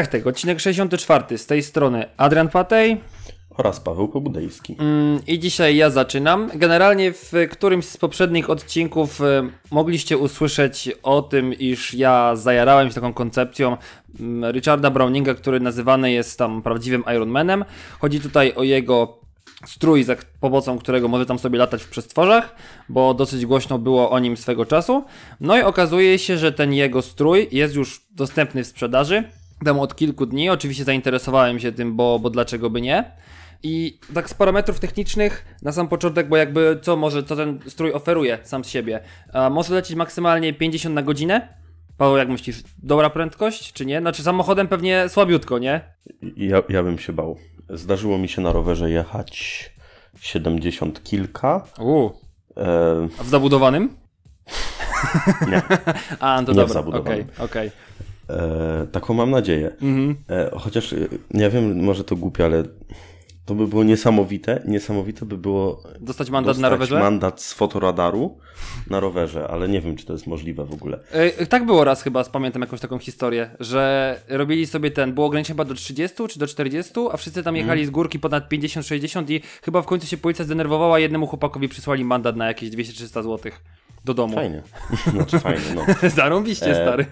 Hechtek, odcinek 64. Z tej strony Adrian Patej. Oraz Paweł Pobudejski. Mm, I dzisiaj ja zaczynam. Generalnie w którymś z poprzednich odcinków e, mogliście usłyszeć o tym, iż ja zajarałem się taką koncepcją mm, Richarda Browninga, który nazywany jest tam prawdziwym Ironmanem. Chodzi tutaj o jego strój, za pomocą którego może tam sobie latać w przestworzach, bo dosyć głośno było o nim swego czasu. No i okazuje się, że ten jego strój jest już dostępny w sprzedaży. Tam od kilku dni. Oczywiście zainteresowałem się tym, bo, bo dlaczego by nie. I tak z parametrów technicznych na sam początek, bo jakby co może, co ten strój oferuje sam z siebie. A może lecieć maksymalnie 50 na godzinę. Paweł, jak myślisz, dobra prędkość, czy nie? Znaczy samochodem pewnie słabiutko, nie? Ja, ja bym się bał. Zdarzyło mi się na rowerze jechać 70 kilka. Uuu. E, A w zabudowanym? nie, A, no to Nie w dobra, zabudowanym. okej, okej. E, taką mam nadzieję. Mhm. E, chociaż e, nie wiem, może to głupie, ale to by było niesamowite. Niesamowite by było Dostać mandat dostać na rowerze? mandat z fotoradaru na rowerze, ale nie wiem, czy to jest możliwe w ogóle. E, tak było raz chyba, pamiętam jakąś taką historię, że robili sobie ten, było ograniczenie chyba do 30 czy do 40, a wszyscy tam jechali z górki ponad 50-60 i chyba w końcu się policja zdenerwowała, jednemu chłopakowi przysłali mandat na jakieś 200-300 zł do domu. Fajnie. Znaczy fajnie, no. Zarąbiście, E, stary.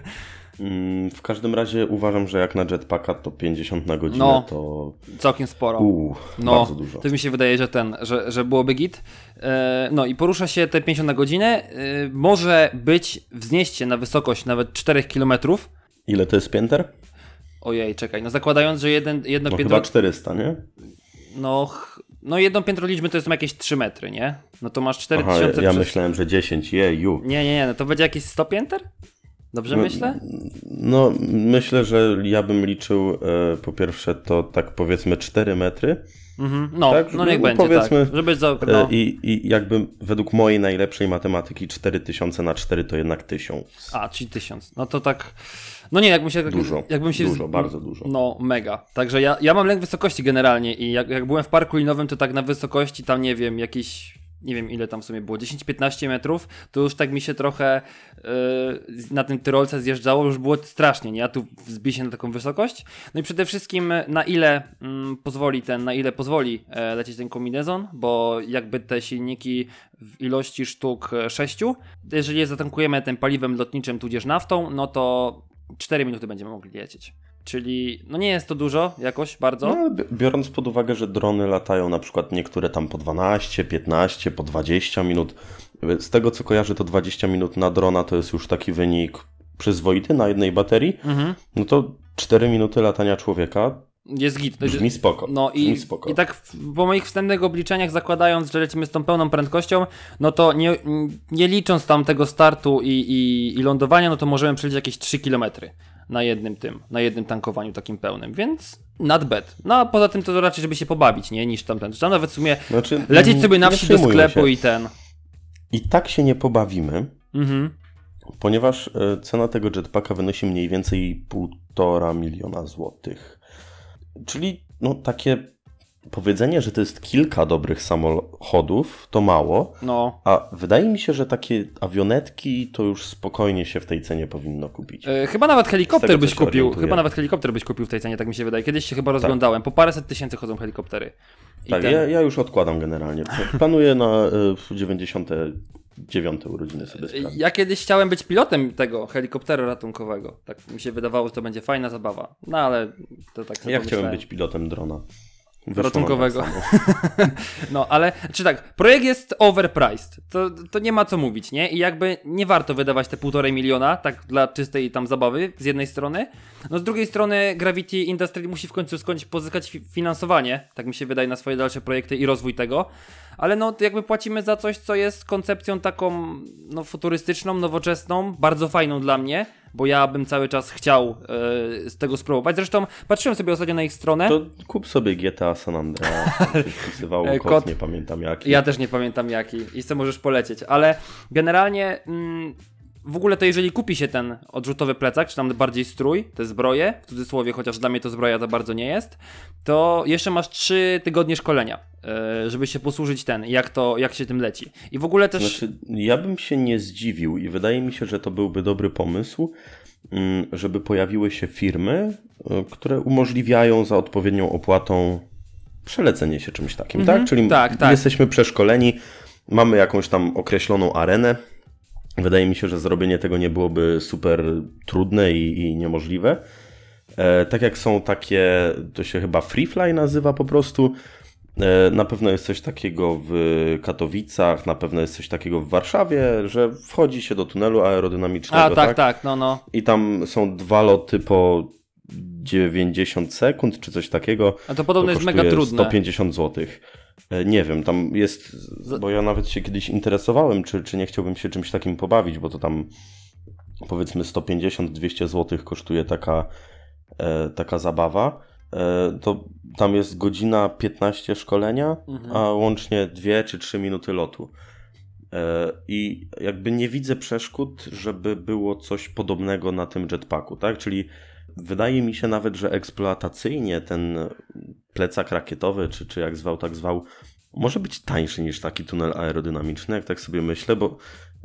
Mm, W każdym razie uważam, że jak na jetpacka to 50 na godzinę No. to Całkiem sporo. uu, No, bardzo dużo. to mi się wydaje, że ten, że, że byłoby git. E, no i porusza się te 50 na godzinę. E, może być, wznieść się na wysokość nawet 4 km. Ile to jest pięter? Ojej, czekaj, no zakładając, że jeden, jedno No piętro... chyba 400, nie? No, no jedno piętro liczby to jest jakieś 3 metry, nie? No to masz Aha, 4000 ja, ja przez... myślałem, że 10, jeju. Nie, nie, nie, no to będzie jakieś 100 pięter? Dobrze No, myślę? No, myślę, że ja bym liczył e, po pierwsze to tak powiedzmy 4 metry Mhm. No, tak, no niech no, będzie, powiedzmy, tak. Żeby za... e, no. i, i jakby według mojej najlepszej matematyki 4000 na 4 to jednak 1000. A, czyli 1000. No to tak... No nie, jakbym się... Dużo, jakbym się dużo, bardzo dużo. No, mega. Także ja, ja mam lęk wysokości generalnie i jak, jak byłem w parku linowym, to tak na wysokości tam, nie wiem, jakieś, nie wiem ile tam w sumie było, 10-15 metrów, to już tak mi się trochę yy, na tym Tyrolce zjeżdżało, już było strasznie, nie? Ja tu wzbiję się na taką wysokość. No i przede wszystkim na ile mm, pozwoli ten, na ile pozwoli e, lecieć ten kombinezon, bo jakby te silniki w ilości sztuk 6, jeżeli je zatankujemy tym paliwem lotniczym tudzież naftą, no to 4 minuty będziemy mogli lecieć. Czyli no nie jest to dużo jakoś bardzo. No, biorąc pod uwagę, że drony latają na przykład niektóre tam po 12, 15, po 20 minut. Z tego co kojarzę, to 20 minut na drona to jest już taki wynik przyzwoity na jednej baterii. Mhm. No to 4 minuty latania człowieka Jest git. brzmi spoko. No i, spoko. i tak po moich wstępnych obliczeniach, zakładając, że lecimy z tą pełną prędkością, no to nie, nie licząc tam tego startu i, i, i lądowania, no to możemy przejść jakieś 3 km na jednym tym, na jednym tankowaniu takim pełnym, więc not bad. No a poza tym to raczej, żeby się pobawić, nie, niż tamten. Tam nawet w sumie Znaczy, lecieć sobie na wsi do sklepu się. i ten. I tak się nie pobawimy, Mhm. ponieważ e, cena tego jetpacka wynosi mniej więcej 1,5 miliona złotych. Czyli no takie powiedzenie, że to jest kilka dobrych samochodów, to mało, No. a wydaje mi się, że takie awionetki to już spokojnie się w tej cenie powinno kupić. E, chyba nawet helikopter tego, byś kupił. orientuję. Chyba nawet helikopter byś kupił w tej cenie, tak mi się wydaje. Kiedyś się chyba Tak. rozglądałem. Po paręset tysięcy chodzą helikoptery. I tak, ten- ja, ja już odkładam generalnie. Planuję na y, 99 urodziny sobie sprawić. Ja kiedyś chciałem być pilotem tego helikoptera ratunkowego. Tak mi się wydawało, że to będzie fajna zabawa. No ale to tak sobie Ja chciałem być pilotem drona. Wyszło Ratunkowego. No, ale czy tak, projekt jest overpriced. To, to nie ma co mówić, nie? I jakby nie warto wydawać te półtorej miliona, tak dla czystej tam zabawy z jednej strony. No z drugiej strony Gravity Industry musi w końcu skądś pozyskać fi- finansowanie, tak mi się wydaje, na swoje dalsze projekty i rozwój tego. Ale no jakby płacimy za coś, co jest koncepcją taką no, futurystyczną, nowoczesną, bardzo fajną dla mnie, bo ja bym cały czas chciał e, z tego spróbować. Zresztą patrzyłem sobie ostatnio na ich stronę. To kup sobie GTA San Andreas. wpisywał E, kod, kod- nie pamiętam jaki. Ja też nie pamiętam jaki i co możesz polecieć, ale generalnie mm, w ogóle to jeżeli kupi się ten odrzutowy plecak, czy tam bardziej strój, te zbroje, w cudzysłowie, chociaż dla mnie to zbroja to bardzo nie jest, to jeszcze masz 3 tygodnie szkolenia, e, żeby się posłużyć ten, jak to, jak się tym leci. I w ogóle też... Znaczy, ja bym się nie zdziwił i wydaje mi się, że to byłby dobry pomysł, mm, żeby pojawiły się firmy, y, które umożliwiają za odpowiednią opłatą przelecenie się czymś takim, Mhm, tak? Czyli tak, tak. jesteśmy przeszkoleni, mamy jakąś tam określoną arenę. Wydaje mi się, że zrobienie tego nie byłoby super trudne i, i niemożliwe. E, tak jak są takie, to się chyba Freefly nazywa po prostu. E, na pewno jest coś takiego w Katowicach, na pewno jest coś takiego w Warszawie, że wchodzi się do tunelu aerodynamicznego. A, tak, tak, no, no. I tam są dwa loty po 90 sekund, czy coś takiego. A to podobno jest kosztuje mega trudne. 150 zł. Nie wiem, tam jest, bo ja nawet się kiedyś interesowałem, czy, czy nie chciałbym się czymś takim pobawić, bo to tam powiedzmy 150-200 zł kosztuje taka, e, taka zabawa. E, to tam jest godzina 15 szkolenia, Mhm. a łącznie 2 czy 3 minuty lotu. E, I jakby nie widzę przeszkód, żeby było coś podobnego na tym jetpacku, tak? Czyli wydaje mi się nawet, że eksploatacyjnie ten plecak rakietowy, czy, czy jak zwał, tak zwał, może być tańszy niż taki tunel aerodynamiczny, jak tak sobie myślę, bo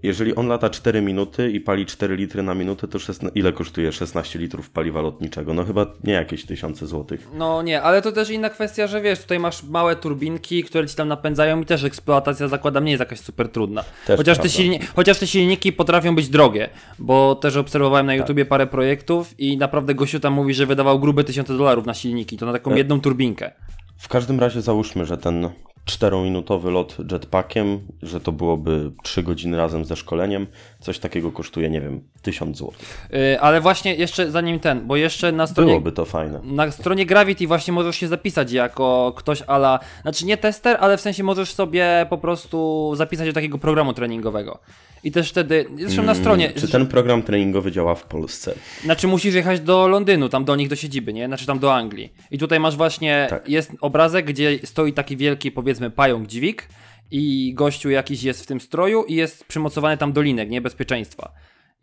jeżeli on lata 4 minuty i pali 4 litry na minutę, to szesna... ile kosztuje 16 litrów paliwa lotniczego? No chyba nie jakieś tysiące złotych. No nie, ale to też inna kwestia, że wiesz, tutaj masz małe turbinki, które ci tam napędzają i też eksploatacja zakładam nie jest jakaś super trudna. Też Chociaż te, silni- chociaż te silniki potrafią być drogie, bo też obserwowałem na YouTubie parę projektów i naprawdę gościu tam mówi, że wydawał grube tysiące dolarów na silniki, to na taką E- jedną turbinkę. W każdym razie załóżmy, że ten 4-minutowy lot jetpackiem, że to byłoby 3 godziny razem ze szkoleniem, coś takiego kosztuje, nie wiem, 1000 zł. Yy, ale właśnie jeszcze zanim ten, bo jeszcze na stronie... Byłoby to fajne. Na stronie Gravity właśnie możesz się zapisać jako ktoś ala, znaczy nie tester, ale w sensie możesz sobie po prostu zapisać do takiego programu treningowego. I też wtedy, zresztą na stronie, Mm, Czy ten program treningowy działa w Polsce? znaczy musisz jechać do Londynu, tam do nich do siedziby, nie? Znaczy tam do Anglii. I tutaj masz właśnie, Tak. jest obrazek, gdzie stoi taki wielki powiedzmy pająk dźwig i gościu jakiś jest w tym stroju i jest przymocowany tam dolinek, nie? Bezpieczeństwa.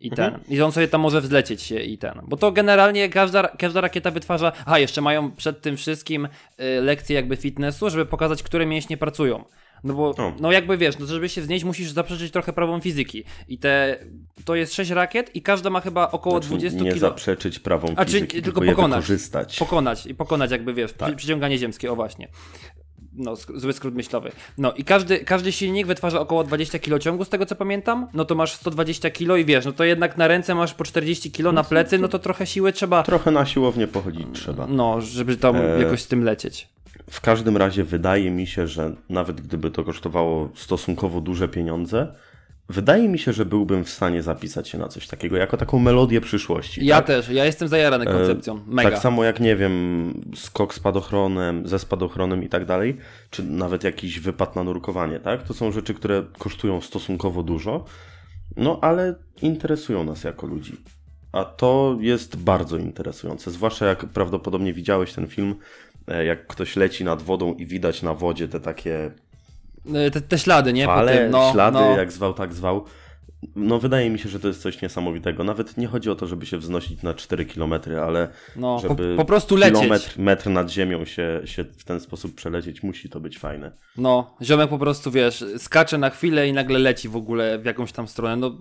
I ten. I on sobie tam może wzlecieć się i ten. Bo to generalnie każda, każda rakieta wytwarza. A, jeszcze mają przed tym wszystkim y, lekcje jakby fitnessu, żeby pokazać, które mięśnie pracują. No bo, O. no jakby wiesz, no żeby się wznieść, musisz zaprzeczyć trochę prawom fizyki. I te, to jest 6 rakiet i każda ma chyba około Znaczy, 20 nie kilo. zaprzeczyć prawom A czy fizyki, tylko tylko je pokonać. Pokonać i pokonać jakby wiesz, Tak. przy, przyciąganie ziemskie, o właśnie. No, zły skrót myślowy. No i każdy, każdy silnik wytwarza około 20 kg ciągu, z tego co pamiętam. No to masz 120 kg i wiesz, no to jednak na ręce masz po 40 kg, na plecy, no to trochę siły trzeba. Trochę na siłownię pochodzić trzeba. No, żeby tam E, jakoś z tym lecieć. W każdym razie wydaje mi się, że nawet gdyby to kosztowało stosunkowo duże pieniądze, wydaje mi się, że byłbym w stanie zapisać się na coś takiego, jako taką melodię przyszłości. Ja tak? też, ja jestem zajarany koncepcją. Mega. Tak samo jak, nie wiem, skok spadochronem, ze spadochronem i tak dalej, czy nawet jakiś wypad na nurkowanie, tak? To są rzeczy, które kosztują stosunkowo dużo, no ale interesują nas jako ludzi. A to jest bardzo interesujące, zwłaszcza jak prawdopodobnie widziałeś ten film, e, jak ktoś leci nad wodą i widać na wodzie te takie E, Te, te ślady, nie? Tym, no, ślady, no. jak zwał, tak zwał. No wydaje mi się, że to jest coś niesamowitego. Nawet nie chodzi o to, żeby się wznosić na 4 km, ale No, po, żeby po prostu lecieć. kilometr, metr nad ziemią się, się w ten sposób przelecieć, musi to być fajne. No, ziomek po prostu, wiesz, skacze na chwilę i nagle leci w ogóle w jakąś tam stronę. No,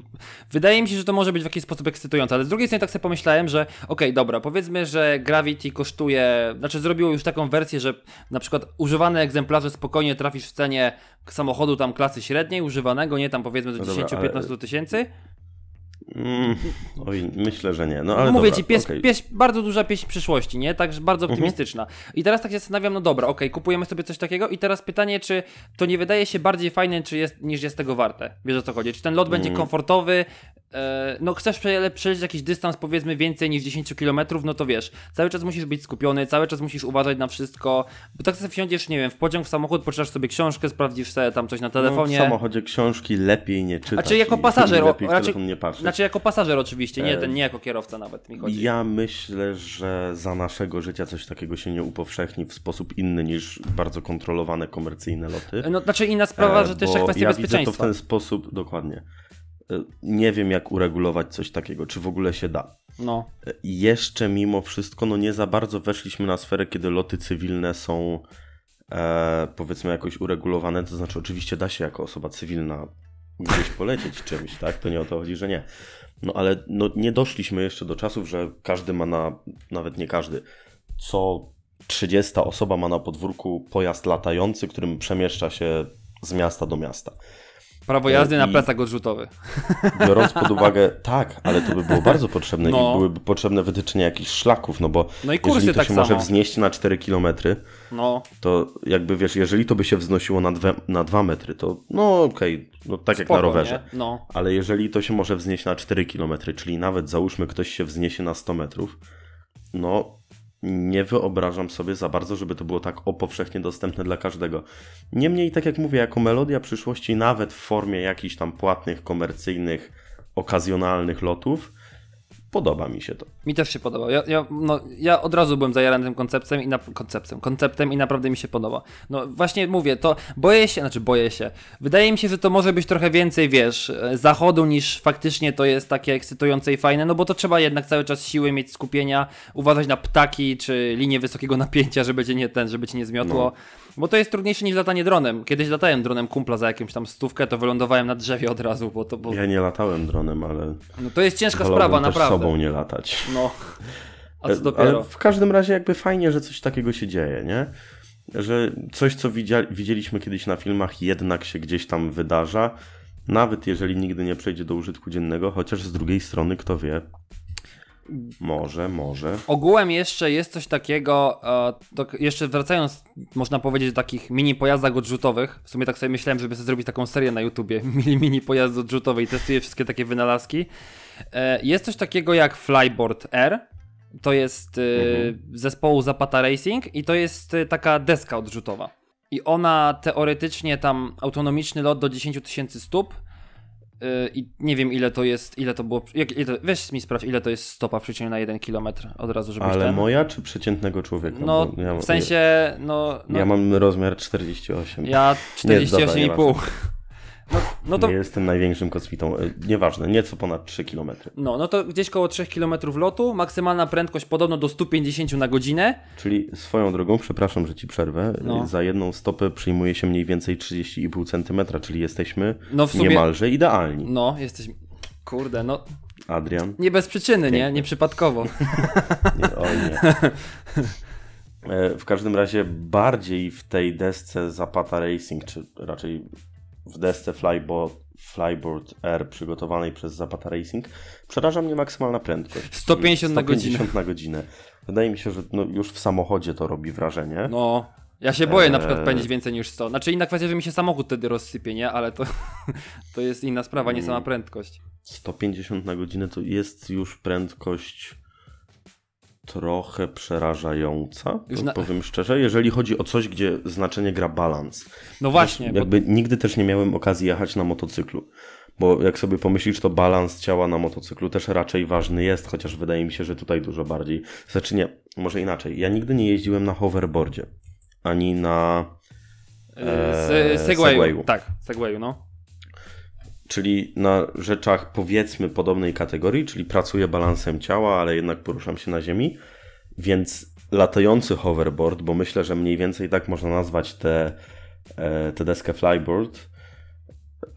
wydaje mi się, że to może być w jakiś sposób ekscytujące, ale z drugiej strony tak sobie pomyślałem, że okej, dobra, powiedzmy, że Gravity kosztuje, znaczy zrobiło już taką wersję, że na przykład używane egzemplarze spokojnie trafisz w cenie samochodu tam klasy średniej, używanego, nie tam powiedzmy do No dobra, 10-15 ale- tysięcy. Mm, oj, myślę, że nie. No ale Mówię dobra, ci. Mhm. pieś, bardzo duża pieśń przyszłości, nie? Także bardzo optymistyczna. I teraz tak się zastanawiam, no dobra, okej, kupujemy sobie coś takiego i teraz pytanie, czy to nie wydaje się bardziej fajne, czy jest, niż jest tego warte? Wiesz o co chodzi? Czy ten lot będzie Mhm. komfortowy? E, no chcesz prze, przelecieć jakiś dystans powiedzmy więcej niż 10 km, no to wiesz, cały czas musisz być skupiony, cały czas musisz uważać na wszystko, bo tak sobie wsiądziesz, nie wiem, w pociąg, w samochód, poczytasz sobie książkę, sprawdzisz sobie tam coś na telefonie. No, w samochodzie książki lepiej nie czytać. A czy jako pasażer, lepiej raczej, nie patrzeć. znaczy jako pasażer oczywiście, nie, E, ten, nie jako kierowca nawet mi chodzi. Ja myślę, że za naszego życia coś takiego się nie upowszechni w sposób inny niż bardzo kontrolowane komercyjne loty. No, znaczy inna sprawa, E, że jeszcze kwestia ja widzę to w bezpieczeństwa. ten sposób, dokładnie. E, Nie wiem, jak uregulować coś takiego, czy w ogóle się da. No. E, Jeszcze mimo wszystko, no nie za bardzo weszliśmy na sferę, kiedy loty cywilne są e, powiedzmy jakoś uregulowane. To znaczy, oczywiście da się jako osoba cywilna gdzieś polecieć czymś, tak? To nie o to chodzi, że nie. No ale no, nie doszliśmy jeszcze do czasów, że każdy ma na, nawet nie każdy, co 30 osoba ma na podwórku pojazd latający, którym przemieszcza się z miasta do miasta. Prawo jazdy na plecak odrzutowy. Biorąc pod uwagę, tak, ale to by było bardzo potrzebne No. i byłyby potrzebne wytyczenie jakichś szlaków, no bo No i kursy jeżeli to tak się może samo. wznieść na 4 km, No. to jakby wiesz, jeżeli to by się wznosiło na 2, na 2 metry, to no okej, no tak jak Spoko, na rowerze. Nie? No. Ale jeżeli to się może wznieść na 4 km, czyli nawet załóżmy ktoś się wzniesie na 100 metrów, no nie wyobrażam sobie za bardzo, żeby to było tak o powszechnie dostępne dla każdego. Niemniej, tak jak mówię, jako melodia przyszłości, nawet w formie jakichś tam płatnych, komercyjnych, okazjonalnych lotów, podoba mi się to. Mi też się podoba. Ja, ja, no, ja od razu byłem zajarany tym konceptem i, na, konceptem, konceptem i naprawdę mi się podoba. No właśnie mówię, to boję się, znaczy boję się. Wydaje mi się, że to może być trochę więcej, wiesz, e, zachodu niż faktycznie to jest takie ekscytujące i fajne, no bo to trzeba jednak cały czas siły mieć skupienia, uważać na ptaki czy linię wysokiego napięcia, żeby cię nie ten, żeby cię nie zmiotło. No. Bo to jest trudniejsze niż latanie dronem. Kiedyś latałem dronem kumpla za jakąś tam stówkę, to wylądowałem na drzewie od razu, bo to bo, Ja nie latałem dronem, ale no, to jest ciężka sprawa, naprawdę. Sobą nie latać. No. A co E, dopiero? Ale w każdym razie jakby fajnie, że coś takiego się dzieje, nie? Że coś, co widzieliśmy kiedyś na filmach, jednak się gdzieś tam wydarza, nawet jeżeli nigdy nie przejdzie do użytku dziennego, chociaż z drugiej strony, kto wie, może, może. Ogółem jeszcze jest coś takiego, e, to jeszcze wracając, można powiedzieć, do takich mini pojazdach odrzutowych. W sumie tak sobie myślałem, żeby sobie zrobić taką serię na YouTubie, mini, mini pojazdy odrzutowe i testuję wszystkie takie wynalazki. E, jest coś takiego jak Flyboard R. To jest e, zespołu Zapata Racing i to jest e, taka deska odrzutowa. I ona teoretycznie tam autonomiczny lot do 10 tysięcy stóp. I nie wiem ile to jest, ile to było. Jak, ile to, weź mi sprawdź, ile to jest stopa w przeciągu na 1 kilometr od razu, żebyś Ale ten. moja czy przeciętnego człowieka? No, ja, w sensie, no. no Ja mam rozmiar 48. ja dobra, 48,5. No, no to. Nie jestem największym kosmitą. E, Nieważne, nieco ponad 3 km. No, no to gdzieś koło 3 km lotu, maksymalna prędkość podobno do 150 na godzinę. Czyli swoją drogą, przepraszam, że ci przerwę, No. za jedną stopę przyjmuje się mniej więcej 30,5 cm, czyli jesteśmy No sumie. niemalże idealni. No, jesteśmy. Kurde, no. Adrian? Nie bez przyczyny, nie? Pięknie. Nieprzypadkowo. Nie, oj nie. E, W każdym razie bardziej w tej desce Zapata Racing, czy raczej w desce Flyboard, Flyboard R przygotowanej przez Zapata Racing, przeraża mnie maksymalna prędkość. 150 na godzinę. 150 na godzinę. Wydaje mi się, że no już w samochodzie to robi wrażenie. No. Ja się boję na przykład pędzić więcej niż 100. Znaczy inna kwestia, że mi się samochód wtedy rozsypie, nie? Ale to, to jest inna sprawa, nie sama prędkość. 150 na godzinę to jest już prędkość trochę przerażająca, na- powiem szczerze, jeżeli chodzi o coś, gdzie znaczenie gra balans. No właśnie, bo Jakby nigdy też nie miałem okazji jechać na motocyklu. Bo jak sobie pomyślisz, to balans ciała na motocyklu też raczej ważny jest, chociaż wydaje mi się, że tutaj dużo bardziej. Znaczy nie, może inaczej. Ja nigdy nie jeździłem na hoverboardzie. Ani na. z eee, Segwayu. Segwayu. Tak, Segwayu, no. Czyli na rzeczach powiedzmy podobnej kategorii, czyli pracuję balansem ciała, ale jednak poruszam się na ziemi. Więc latający hoverboard, bo myślę, że mniej więcej tak można nazwać tę te, te deskę flyboard,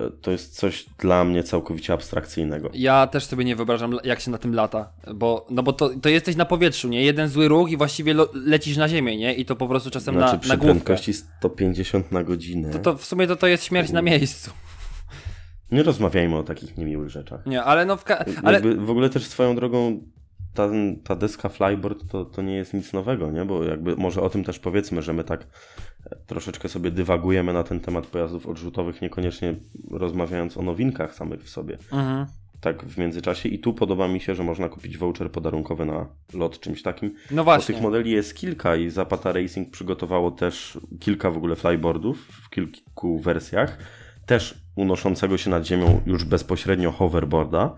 e, to jest coś dla mnie całkowicie abstrakcyjnego. Ja też sobie nie wyobrażam, jak się na tym lata, bo, no bo to, to jesteś na powietrzu, nie? Jeden zły ruch i właściwie lo, lecisz na ziemię, nie? I to po prostu czasem Znaczy na, przy na główkę. prędkości 150 na godzinę. To, to w sumie to, to jest śmierć na miejscu. Nie rozmawiajmy o takich niemiłych rzeczach. Nie, ale no w ka- ale w ogóle też swoją drogą ta, ta deska flyboard to, to nie jest nic nowego, nie? Bo jakby może o tym też powiedzmy, że my tak e, troszeczkę sobie dywagujemy na ten temat pojazdów odrzutowych, niekoniecznie rozmawiając o nowinkach samych w sobie. mhm. Tak w międzyczasie i tu podoba mi się, że można kupić voucher podarunkowy na lot czymś takim. No Bo właśnie. tych modeli jest kilka i Zapata Racing przygotowało też kilka w ogóle flyboardów w kilku wersjach, też unoszącego się nad ziemią już bezpośrednio hoverboarda,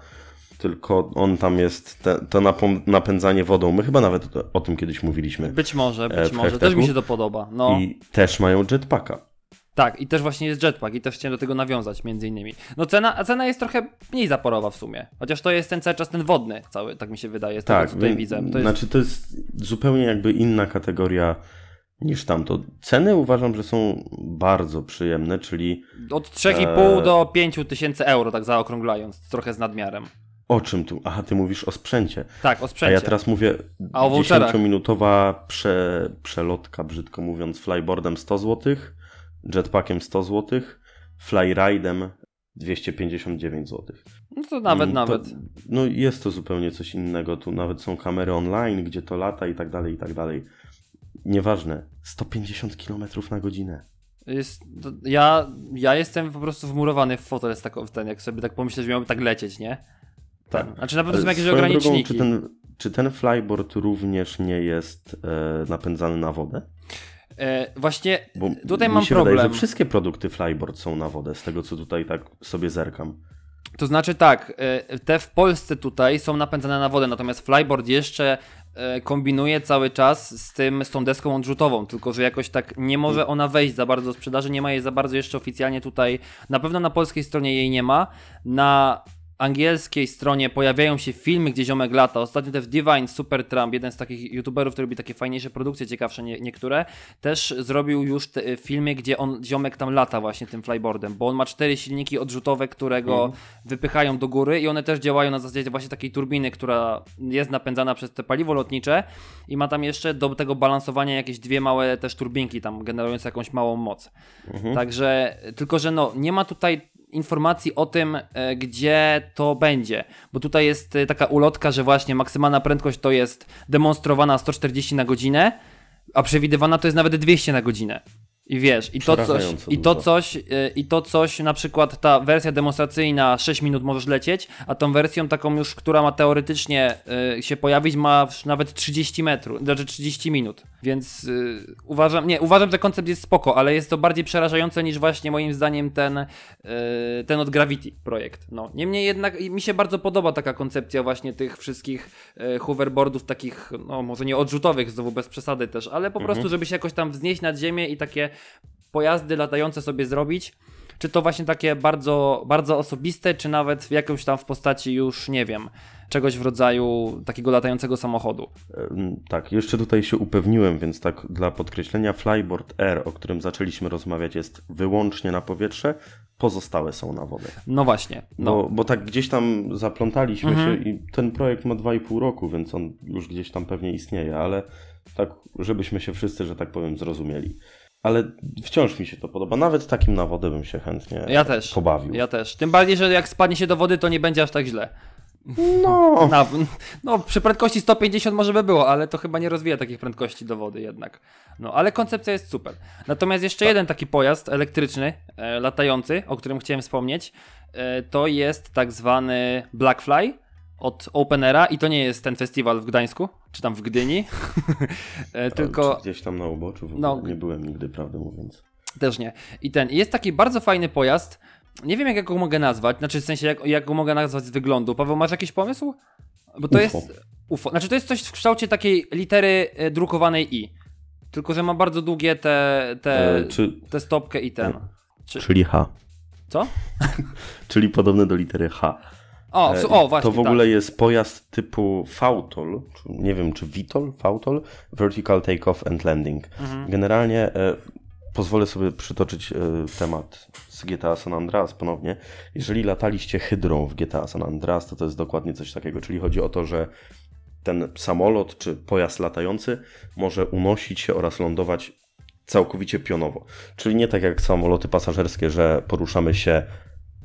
tylko on tam jest, te, to napędzanie wodą, my chyba nawet o, tym kiedyś mówiliśmy. Być może, E, być może. Też hashtagu. mi się to podoba. No. I też mają jetpacka. Tak, i też właśnie jest jetpack i też chciałem do tego nawiązać między innymi. No cena, a cena jest trochę mniej zaporowa w sumie. Chociaż to jest ten cały czas ten wodny cały, tak mi się wydaje, z tego co tutaj widzę. To jest... Znaczy to jest zupełnie jakby inna kategoria niż tamto. Ceny uważam, że są bardzo przyjemne, czyli Od 3,5 Eee. do 5 tysięcy euro, tak zaokrąglając, trochę z nadmiarem. o czym tu? Aha, ty mówisz o sprzęcie. Tak, o A sprzęcie. ja teraz mówię A o voucherach? 10-minutowa prze, przelotka, brzydko mówiąc, flyboardem 100 zł, jetpackiem 100 zł, flyridem 259 zł. No to nawet, nawet. No jest to zupełnie coś innego. Tu nawet są kamery online, gdzie to lata i tak dalej, i tak dalej. Nieważne. 150 km na godzinę. Jest, to, ja, ja jestem po prostu wmurowany w fotel z tak, w ten, jak sobie tak pomyślę, że miałby tak lecieć, nie? Ten. Tak. Znaczy na pewno są Ale jakieś swoją ograniczniki. Drogą, czy, ten, czy ten flyboard również nie jest e, napędzany na wodę? E, właśnie Bo tutaj mam problem. Wydaje, że wszystkie produkty flyboard są na wodę, z tego co tutaj tak sobie zerkam. To znaczy tak, e, te w Polsce tutaj są napędzane na wodę, natomiast Flyboard jeszcze e, kombinuje cały czas z tym, z tą deską odrzutową, tylko że jakoś tak nie może ona wejść za bardzo do sprzedaży, nie ma jej za bardzo jeszcze oficjalnie tutaj, na pewno na polskiej stronie jej nie ma, na angielskiej stronie pojawiają się filmy, gdzie ziomek lata. Ostatnio też Divine Super Trump, jeden z takich youtuberów, który robi takie fajniejsze produkcje, ciekawsze nie, niektóre, też zrobił już te, y, filmy, gdzie on, ziomek tam lata właśnie tym flyboardem, bo on ma cztery silniki odrzutowe, które go wypychają do góry i one też działają na zasadzie właśnie takiej turbiny, która jest napędzana przez te paliwo lotnicze i ma tam jeszcze do tego balansowania jakieś dwie małe też turbinki tam generujące jakąś małą moc. Także, tylko że no, nie ma tutaj informacji o tym, e, gdzie to będzie, bo tutaj jest e, taka ulotka, że właśnie maksymalna prędkość to jest demonstrowana 140 na godzinę, a przewidywana to jest nawet 200 na godzinę. I wiesz, i to coś, i to coś, y, i to coś, na przykład ta wersja demonstracyjna 6 minut możesz lecieć, a tą wersją taką już, która ma teoretycznie y, się pojawić, ma nawet 30 metrów, znaczy 30 minut. Więc y, uważam, nie, uważam, że koncept jest spoko, ale jest to bardziej przerażające niż właśnie moim zdaniem ten, ten od Gravity projekt. No, niemniej jednak mi się bardzo podoba taka koncepcja właśnie tych wszystkich hoverboardów takich, no może nie odrzutowych, znowu bez przesady też, ale po prostu, żeby się jakoś tam wznieść nad ziemię i takie pojazdy latające sobie zrobić. Czy to właśnie takie bardzo, bardzo osobiste, czy nawet w jakąś tam w postaci już, nie wiem, czegoś w rodzaju takiego latającego samochodu. Tak, jeszcze tutaj się upewniłem, więc tak dla podkreślenia, Flyboard Air, o którym zaczęliśmy rozmawiać, jest wyłącznie na powietrze, pozostałe są na wodę. No właśnie. No. Bo, bo tak gdzieś tam zaplątaliśmy Mhm. się i ten projekt ma 2,5 roku, więc on już gdzieś tam pewnie istnieje, ale tak, żebyśmy się wszyscy, że tak powiem, zrozumieli. Ale wciąż mi się to podoba. Nawet takim na wodę bym się chętnie Ja też. pobawił. Ja też. Tym bardziej, że jak spadnie się do wody, to nie będzie aż tak źle. No, Na, no, przy prędkości 150 może by było, ale to chyba nie rozwija takich prędkości do wody jednak. No, ale koncepcja jest super. Natomiast jeszcze jeden taki pojazd elektryczny, e, latający, o którym chciałem wspomnieć, e, to jest tak zwany Blackfly od Openera i to nie jest ten festiwal w Gdańsku, czy tam w Gdyni, e, tylko... Gdzieś tam na uboczu, w ogóle No. nie byłem nigdy, prawdę mówiąc. Też nie. I ten, jest taki bardzo fajny pojazd. Nie wiem, jak go mogę nazwać. Znaczy, w sensie, jak, jak go mogę nazwać z wyglądu. Paweł, masz jakiś pomysł? Bo to UFO. jest. UFO. Znaczy, to jest coś w kształcie takiej litery e, drukowanej I. Tylko, że ma bardzo długie te. te, E, czy, te stopkę i ten. Czy, czyli H. co? Czyli podobne do litery H. O, E, o właśnie. To w ogóle jest pojazd typu VTOL, nie wiem czy VTOL, VTOL, Vertical Takeoff and Landing. Mhm. Generalnie e, pozwolę sobie przytoczyć e, temat z GTA San Andreas ponownie. Jeżeli lataliście hydrą w GTA San Andreas, to to jest dokładnie coś takiego, czyli chodzi o to, że ten samolot czy pojazd latający może unosić się oraz lądować całkowicie pionowo. Czyli nie tak jak samoloty pasażerskie, że poruszamy się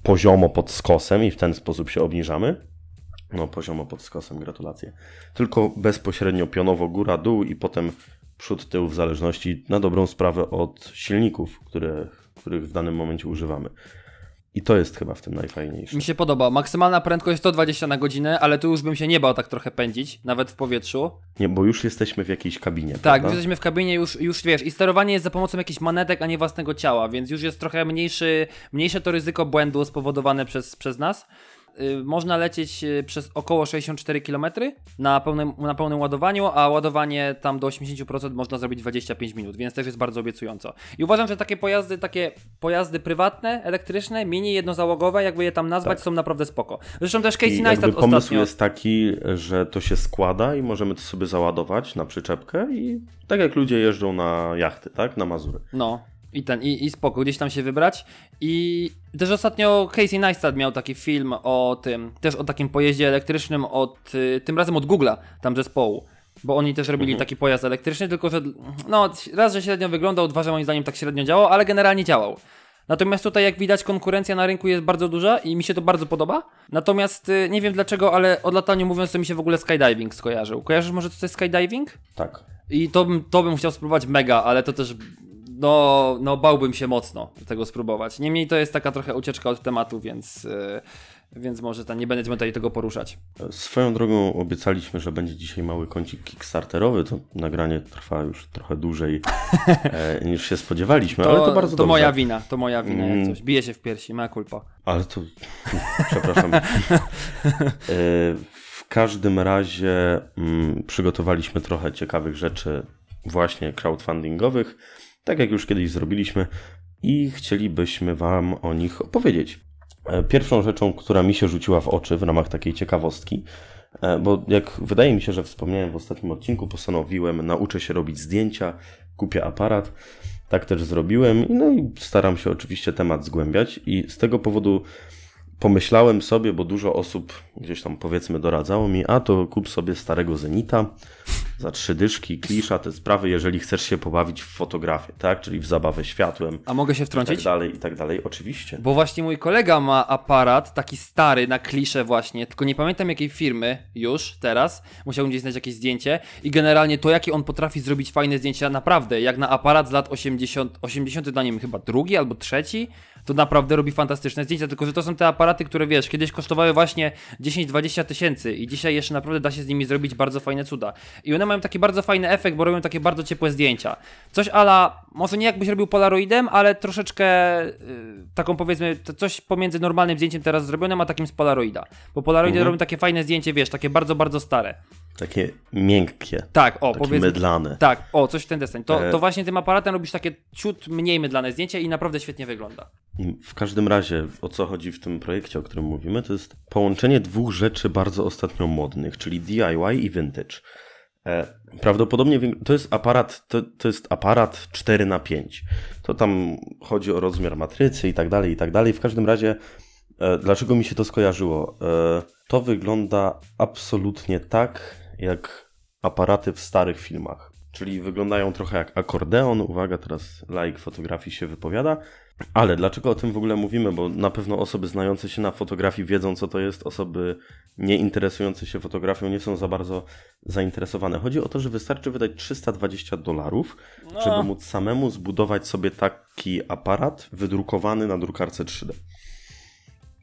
poziomo pod skosem i w ten sposób się obniżamy. No, poziomo pod skosem, gratulacje. Tylko bezpośrednio pionowo góra, dół i potem przód, tył, w zależności na dobrą sprawę od silników, które, których w danym momencie używamy. I to jest chyba w tym najfajniejsze. Mi się podoba. Maksymalna prędkość 120 na godzinę, ale tu już bym się nie bał tak trochę pędzić, nawet w powietrzu. Nie, bo już jesteśmy w jakiejś kabinie. Tak, prawda? już jesteśmy w kabinie, już, już wiesz, i sterowanie jest za pomocą jakichś manetek, a nie własnego ciała, więc już jest trochę mniejszy, mniejsze to ryzyko błędu spowodowane przez, przez nas. Y, można lecieć y, przez około 64 km na pełnym, na pełnym ładowaniu, a ładowanie tam do 80% można zrobić 25 minut, więc też jest bardzo obiecująco. I uważam, że takie pojazdy, takie pojazdy prywatne, elektryczne, mini, jednozałogowe, jakby je tam nazwać, Tak. są naprawdę spoko. Zresztą też Casey Neistat jakby pomysł ostatnio... jest taki, że to się składa i możemy to sobie załadować na przyczepkę i tak jak ludzie jeżdżą na jachty, tak? Na Mazury. No. I ten, i, i spoko, gdzieś tam się wybrać. I też ostatnio Casey Neistat miał taki film o tym, też o takim pojeździe elektrycznym od, y, tym razem od Google'a, tam zespołu. Bo oni też robili taki pojazd elektryczny, tylko że, no, raz, że średnio wyglądał, dwa, że moim zdaniem tak średnio działał, ale generalnie działał. Natomiast tutaj, jak widać, konkurencja na rynku jest bardzo duża i mi się to bardzo podoba. Natomiast y, nie wiem dlaczego, ale o lataniu mówiąc, to mi się w ogóle skydiving skojarzył. Kojarzysz może co to jest skydiving? Tak. I to bym, to bym chciał spróbować mega, ale to też. No, no, bałbym się mocno tego spróbować. Niemniej to jest taka trochę ucieczka od tematu, więc, yy, więc może tam nie będę tutaj tego poruszać. Swoją drogą obiecaliśmy, że będzie dzisiaj mały kącik kickstarterowy. To nagranie trwa już trochę dłużej e, niż się spodziewaliśmy, ale to bardzo to dobrze. moja wina, to moja wina, jak Mm. coś. Bije się w piersi, ma culpa. Ale to. Przepraszam. E, w każdym razie mm, przygotowaliśmy trochę ciekawych rzeczy, właśnie crowdfundingowych, tak jak już kiedyś zrobiliśmy, i chcielibyśmy Wam o nich opowiedzieć. E, Pierwszą rzeczą, która mi się rzuciła w oczy w ramach takiej ciekawostki, e, bo jak wydaje mi się, że wspomniałem w ostatnim odcinku, postanowiłem, nauczę się robić zdjęcia, kupię aparat. Tak też zrobiłem, no i staram się oczywiście temat zgłębiać, i z tego powodu pomyślałem sobie, bo dużo osób gdzieś tam powiedzmy doradzało mi, a to kup sobie starego Zenita za trzy dyszki, klisza, te sprawy, jeżeli chcesz się pobawić w fotografię, tak? Czyli w zabawę światłem, A mogę się i tak wtrącić? dalej, i tak dalej. Oczywiście. Bo właśnie mój kolega ma aparat taki stary na kliszę właśnie, tylko nie pamiętam jakiej firmy już teraz. Musiałbym gdzieś znaleźć jakieś zdjęcie i generalnie to jakie on potrafi zrobić fajne zdjęcia naprawdę, jak na aparat z lat 80, 80 dla nim chyba drugi albo trzeci, to naprawdę robi fantastyczne zdjęcia, tylko że to są te aparaty, które wiesz, kiedyś kosztowały właśnie 10-20 tysięcy i dzisiaj jeszcze naprawdę da się z nimi zrobić bardzo fajne cuda. I one mają taki bardzo fajny efekt, bo robią takie bardzo ciepłe zdjęcia. Coś ala, może nie jakbyś robił polaroidem, ale troszeczkę y, taką powiedzmy, to coś pomiędzy normalnym zdjęciem teraz zrobionym, a takim z polaroida. Bo polaroidy Mhm. robią takie fajne zdjęcie, wiesz, takie bardzo, bardzo stare. Takie miękkie, Tak, o, takie powiedzmy. mydlane. Tak, o, coś w ten deseń. To, E. to właśnie tym aparatem robisz takie ciut mniej mydlane zdjęcie i naprawdę świetnie wygląda. W każdym razie, o co chodzi w tym projekcie, o którym mówimy, to jest połączenie dwóch rzeczy bardzo ostatnio modnych, czyli DIY i vintage. E, Prawdopodobnie to jest aparat, to, to jest aparat 4 na 5 To tam chodzi o rozmiar matrycy i tak dalej, i tak dalej. W każdym razie, e, dlaczego mi się to skojarzyło? E, To wygląda absolutnie tak, jak aparaty w starych filmach. Czyli wyglądają trochę jak akordeon. Uwaga, teraz laik fotografii się wypowiada. Ale dlaczego o tym w ogóle mówimy? Bo na pewno osoby znające się na fotografii wiedzą, co to jest. Osoby nie interesujące się fotografią nie są za bardzo zainteresowane. Chodzi o to, że wystarczy wydać 320 dolarów, No. żeby móc samemu zbudować sobie taki aparat wydrukowany na drukarce 3D.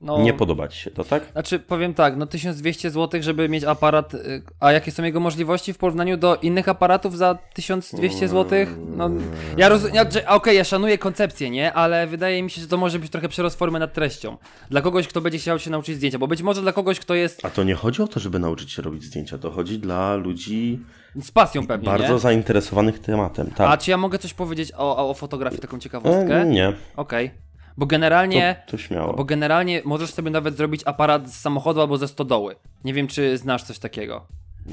No, Nie podoba Ci się to, tak? Znaczy, powiem tak, no 1200 zł, żeby mieć aparat, y, a jakie są jego możliwości w porównaniu do innych aparatów za 1200 zł? No, ja rozumiem, ja, okej, ja szanuję koncepcję, nie? Ale wydaje mi się, że to może być trochę przerost formy nad treścią. Dla kogoś, kto będzie chciał się nauczyć zdjęcia, bo być może dla kogoś, kto jest A to nie chodzi o to, żeby nauczyć się robić zdjęcia. To chodzi dla ludzi z pasją pewnie, bardzo nie? zainteresowanych tematem. Tak. A czy ja mogę coś powiedzieć o, o fotografii, taką ciekawostkę? E, nie, Okej. Bo generalnie... to, to śmiało. Bo generalnie możesz sobie nawet zrobić aparat z samochodu albo ze stodoły. Nie wiem, czy znasz coś takiego.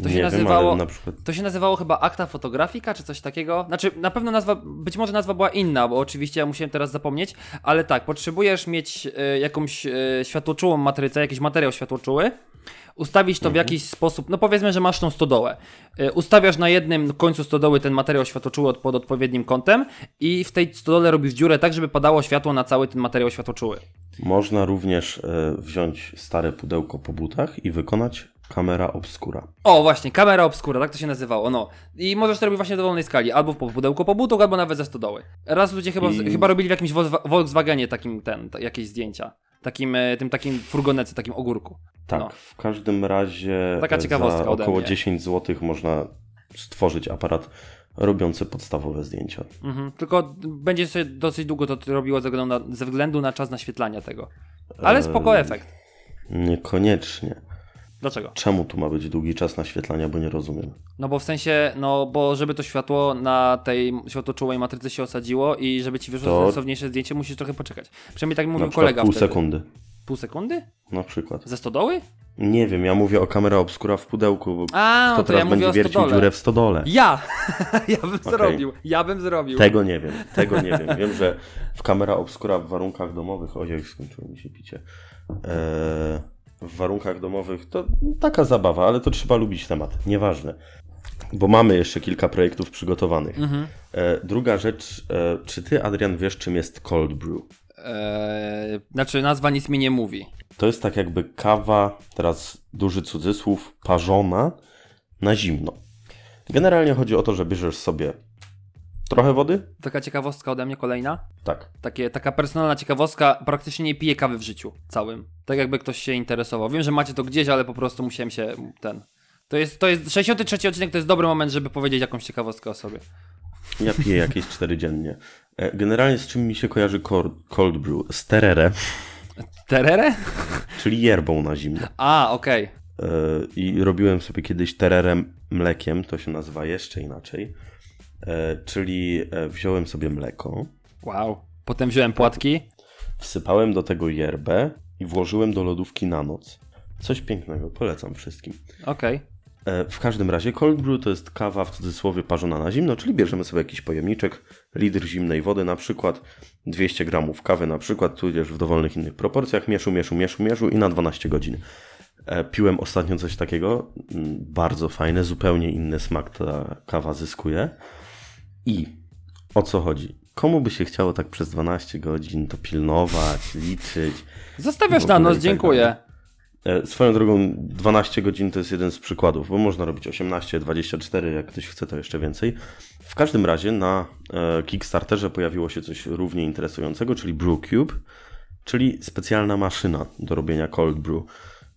To się nie nazywało. wiem, ale na przykład To się nazywało chyba akta fotografika, czy coś takiego. Znaczy, na pewno nazwa, być może nazwa była inna, bo oczywiście ja musiałem teraz zapomnieć, ale tak, potrzebujesz mieć e, jakąś e, światłoczułą matrycę, jakiś materiał światłoczuły, ustawić to w jakiś sposób, no powiedzmy, że masz tą stodołę. E, ustawiasz na jednym końcu stodoły ten materiał światłoczuły od, pod odpowiednim kątem i w tej stodole robisz dziurę tak, żeby padało światło na cały ten materiał światłoczuły. można również e, wziąć stare pudełko po butach i wykonać kamera obscura. O, właśnie, kamera obskura, tak to się nazywało, no. I możesz to robić właśnie w dowolnej skali, albo w pudełku pobutów, albo nawet ze stodoły. Raz ludzie chyba, I- chyba robili w jakimś Volkswa- Volkswagenie takim, ten, jakieś zdjęcia. Takim, e, tym takim furgonece, takim ogórku. Tak, No. w każdym razie Taka e, ciekawostka za około mnie. 10 zł można stworzyć aparat robiący podstawowe zdjęcia. Mhm. Tylko będzie sobie dosyć długo to robiło ze względu na, ze względu na czas naświetlania tego. Ale spoko Eee, efekt. Niekoniecznie. Dlaczego? Czemu tu ma być długi czas naświetlania, bo nie rozumiem. No bo w sensie, no bo żeby to światło na tej światłoczułej matrycy się osadziło i żeby ci wyszło To- sensowniejsze zdjęcie, musisz trochę poczekać. Przynajmniej tak mówił kolega pół wtedy. sekundy. Pół sekundy? Na przykład. Ze stodoły? Nie wiem, ja mówię o kamera obskura w pudełku, bo A, kto no to teraz ja będzie wiercił dziurę w stodole? Ja! ja bym Okej. zrobił, ja bym zrobił. Tego nie wiem, tego nie wiem. Wiem, że w kamera obskura w warunkach domowych, ojej, skończyło mi się picie. Eee, w warunkach domowych to taka zabawa, ale to trzeba lubić temat, nieważne. Bo mamy jeszcze kilka projektów przygotowanych. Mhm. E, druga rzecz, e, czy ty, Adrian, wiesz, czym jest cold brew? Eee, znaczy nazwa nic mi nie mówi. To jest tak jakby kawa, teraz duży cudzysłów, parzona na zimno. Generalnie chodzi o to, że bierzesz sobie trochę wody, Taka ciekawostka ode mnie kolejna. tak, Takie, taka personalna ciekawostka, praktycznie nie piję kawy w życiu całym. Tak jakby ktoś się interesował. Wiem, że macie to gdzieś, ale po prostu musiałem się ten... To jest, to jest 63 odcinek, to jest dobry moment, żeby powiedzieć jakąś ciekawostkę o sobie. Ja piję jakieś cztery dziennie. E, Generalnie z czym mi się kojarzy cold, brew? Z terere, Terere? czyli yerbą na zimno. A, okej. E, I robiłem sobie kiedyś tererę mlekiem, to się nazywa jeszcze inaczej. E, Czyli e, wziąłem sobie mleko, Wow. Potem wziąłem płatki. wsypałem do tego yerbę i włożyłem do lodówki na noc. Coś pięknego, polecam wszystkim. Okej. E, W każdym razie cold brew to jest kawa w cudzysłowie parzona na zimno, czyli bierzemy sobie jakiś pojemniczek, litr zimnej wody na przykład, 200 gramów kawy na przykład, tudzież w dowolnych innych proporcjach, mieszu, mieszu, mieszu, mieszu i na 12 godzin. Piłem ostatnio coś takiego, mm, bardzo fajne, zupełnie inny smak ta kawa zyskuje. I o co chodzi? Komu by się chciało tak przez 12 godzin to pilnować, liczyć? Zostawiasz na noc, tak dziękuję. E, Swoją drogą 12 godzin to jest jeden z przykładów, bo można robić 18, 24, jak ktoś chce to jeszcze więcej. W każdym razie na e, Kickstarterze pojawiło się coś równie interesującego, czyli Brewcube, czyli specjalna maszyna do robienia cold brew,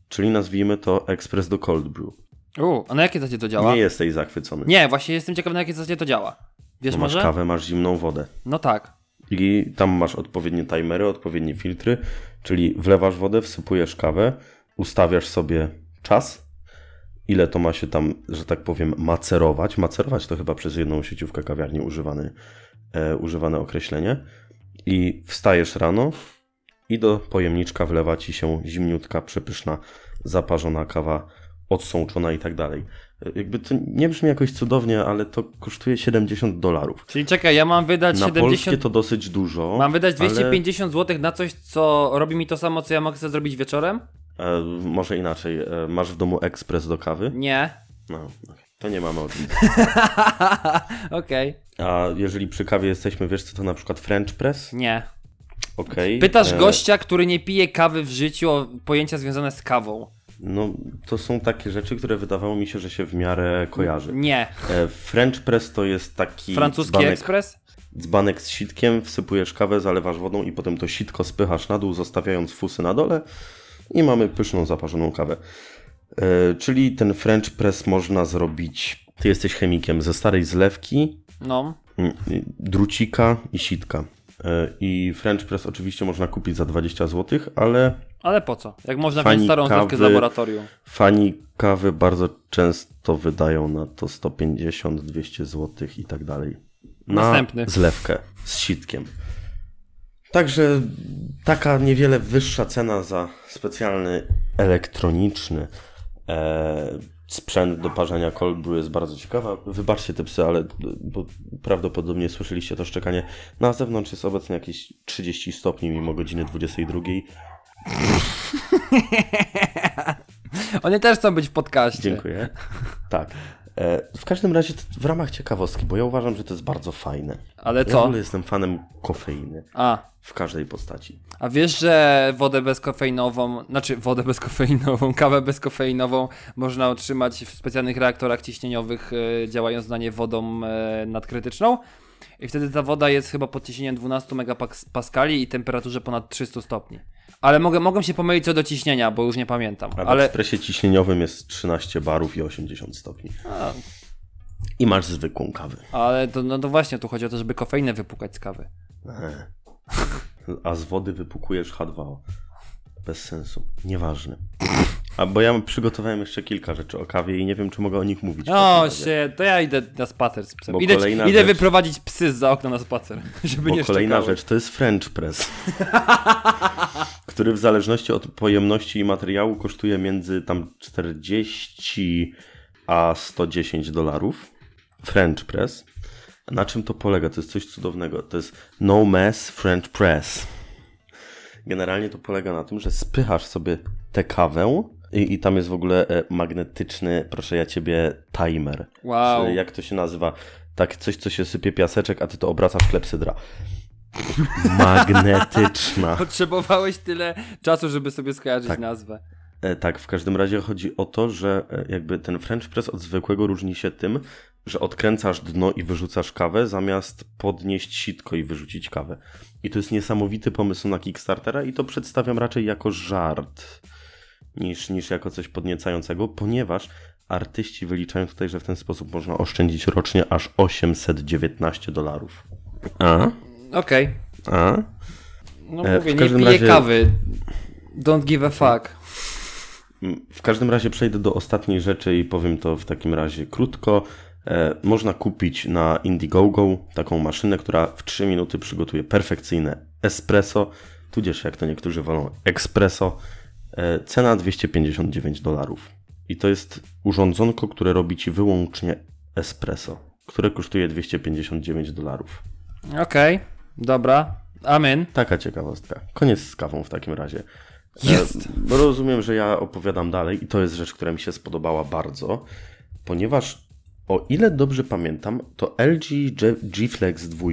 czyli nazwijmy to ekspres do cold brew. U, a na jakie zasadzie to działa? Nie jesteś zachwycony. Nie, właśnie jestem ciekaw na jakie zasadzie to działa. Wiesz masz może? kawę, masz zimną wodę. No tak. I tam masz odpowiednie timery, odpowiednie filtry, czyli wlewasz wodę, wsypujesz kawę, ustawiasz sobie czas, ile to ma się tam, że tak powiem, macerować. Macerować to chyba przez jedną sieciówkę kawiarni używany, e, używane określenie. I wstajesz rano i do pojemniczka wlewa ci się zimniutka, przepyszna, zaparzona kawa, odsączona i tak dalej. Jakby to nie brzmi jakoś cudownie, ale to kosztuje 70 dolarów. Czyli czekaj, ja mam wydać Na 70... polskie to dosyć dużo. Mam wydać ale, 250 zł na coś, co robi mi to samo, co ja mogę zrobić wieczorem? E, może inaczej. E, masz w domu ekspres do kawy? Nie. No, to nie mamy odliczeń. Okej. A jeżeli przy kawie jesteśmy, wiesz co to na przykład French press? Nie. Okej. Pytasz E, gościa, który nie pije kawy w życiu o pojęcia związane z kawą. No, to są takie rzeczy, które wydawało mi się, że się w miarę kojarzy. Nie. E, French press to jest taki Francuski dzbanek, ekspres? dzbanek z sitkiem, wsypujesz kawę, zalewasz wodą i potem to sitko spychasz na dół, zostawiając fusy na dole i mamy pyszną, zaparzoną kawę. E, czyli ten French press można zrobić, ty jesteś chemikiem, ze starej zlewki, No. drucika i sitka. E, I French press oczywiście można kupić za 20 zł, ale Ale po co? Jak można wziąć starą zlewkę z kawy- laboratorium. fani kawy bardzo często wydają na to 150-200 zł i tak dalej. Na Następny. zlewkę z sitkiem. Także taka niewiele wyższa cena za specjalny elektroniczny e, sprzęt do parzenia cold brew jest bardzo ciekawa. Wybaczcie te psy, ale bo prawdopodobnie słyszeliście to szczekanie. Na zewnątrz jest obecnie jakieś 30 stopni mimo godziny 22. Oni też chcą być w podcaście. Dziękuję. Tak. E, w każdym razie w ramach ciekawostki, bo ja uważam, że to jest bardzo fajne. Ale Ja w co? ogóle jestem fanem kofeiny A, w każdej postaci. a wiesz, że wodę bezkofeinową, znaczy wodę bezkofeinową, kawę bezkofeinową można otrzymać w specjalnych reaktorach ciśnieniowych e, działając na nie wodą e, nadkrytyczną? I wtedy ta woda jest chyba pod ciśnieniem 12 megapaskali i temperaturze ponad 300 stopni. Ale mogę, mogę się pomylić co do ciśnienia, bo już nie pamiętam. A w Ale ekspresie ciśnieniowym jest 13 barów i 80 stopni. A. I masz zwykłą kawę. Ale to, no to właśnie, tu chodzi o to, żeby kofeinę wypukać z kawy. A z wody wypukujesz H2O. bez sensu. Nieważne. A bo ja przygotowałem jeszcze kilka rzeczy o kawie i nie wiem, czy mogę o nich mówić. w O, takim razie. się, to ja idę na spacer z psem. Bo Idę, kolejna idę rzecz- wyprowadzić psy za okna na spacer, żeby Bo nie kolejna szczekały. rzecz to jest French press, który w zależności od pojemności i materiału kosztuje między tam 40 a 110 dolarów. French press. Na czym to polega? To jest coś cudownego. To jest no mess French press. Generalnie to polega na tym, że spychasz sobie tę kawę i, i tam jest w ogóle e, magnetyczny, proszę ja ciebie, timer. Wow. Czy Jak to się nazywa? Tak, coś, co się sypie piaseczek, a ty to obracasz klepsydra. Magnetyczna. Potrzebowałeś tyle czasu, żeby sobie skojarzyć Tak. nazwę. E, tak, w każdym razie chodzi o to, że e, jakby ten French press od zwykłego różni się tym, że odkręcasz dno i wyrzucasz kawę, zamiast podnieść sitko i wyrzucić kawę. I to jest niesamowity pomysł na Kickstartera i to przedstawiam raczej jako żart niż, niż jako coś podniecającego, ponieważ artyści wyliczają tutaj, że w ten sposób można oszczędzić rocznie aż 819 dolarów. A? Okej. A? No E, mówię, nie piję razie- kawy. Don't give a fuck. Mm, W każdym razie przejdę do ostatniej rzeczy i powiem to w takim razie krótko. E, można kupić na Indiegogo taką maszynę, która w 3 minuty przygotuje perfekcyjne espresso, tudzież jak to niektórzy wolą, espresso. E, cena 259 dolarów. I to jest urządzonko, które robi ci wyłącznie espresso, które kosztuje 259 dolarów. Okej, dobra. Amen. Taka ciekawostka. Koniec z kawą w takim razie. Jest. E, rozumiem, że ja opowiadam dalej i to jest rzecz, która mi się spodobała bardzo, ponieważ o ile dobrze pamiętam, to LG G, Flex 2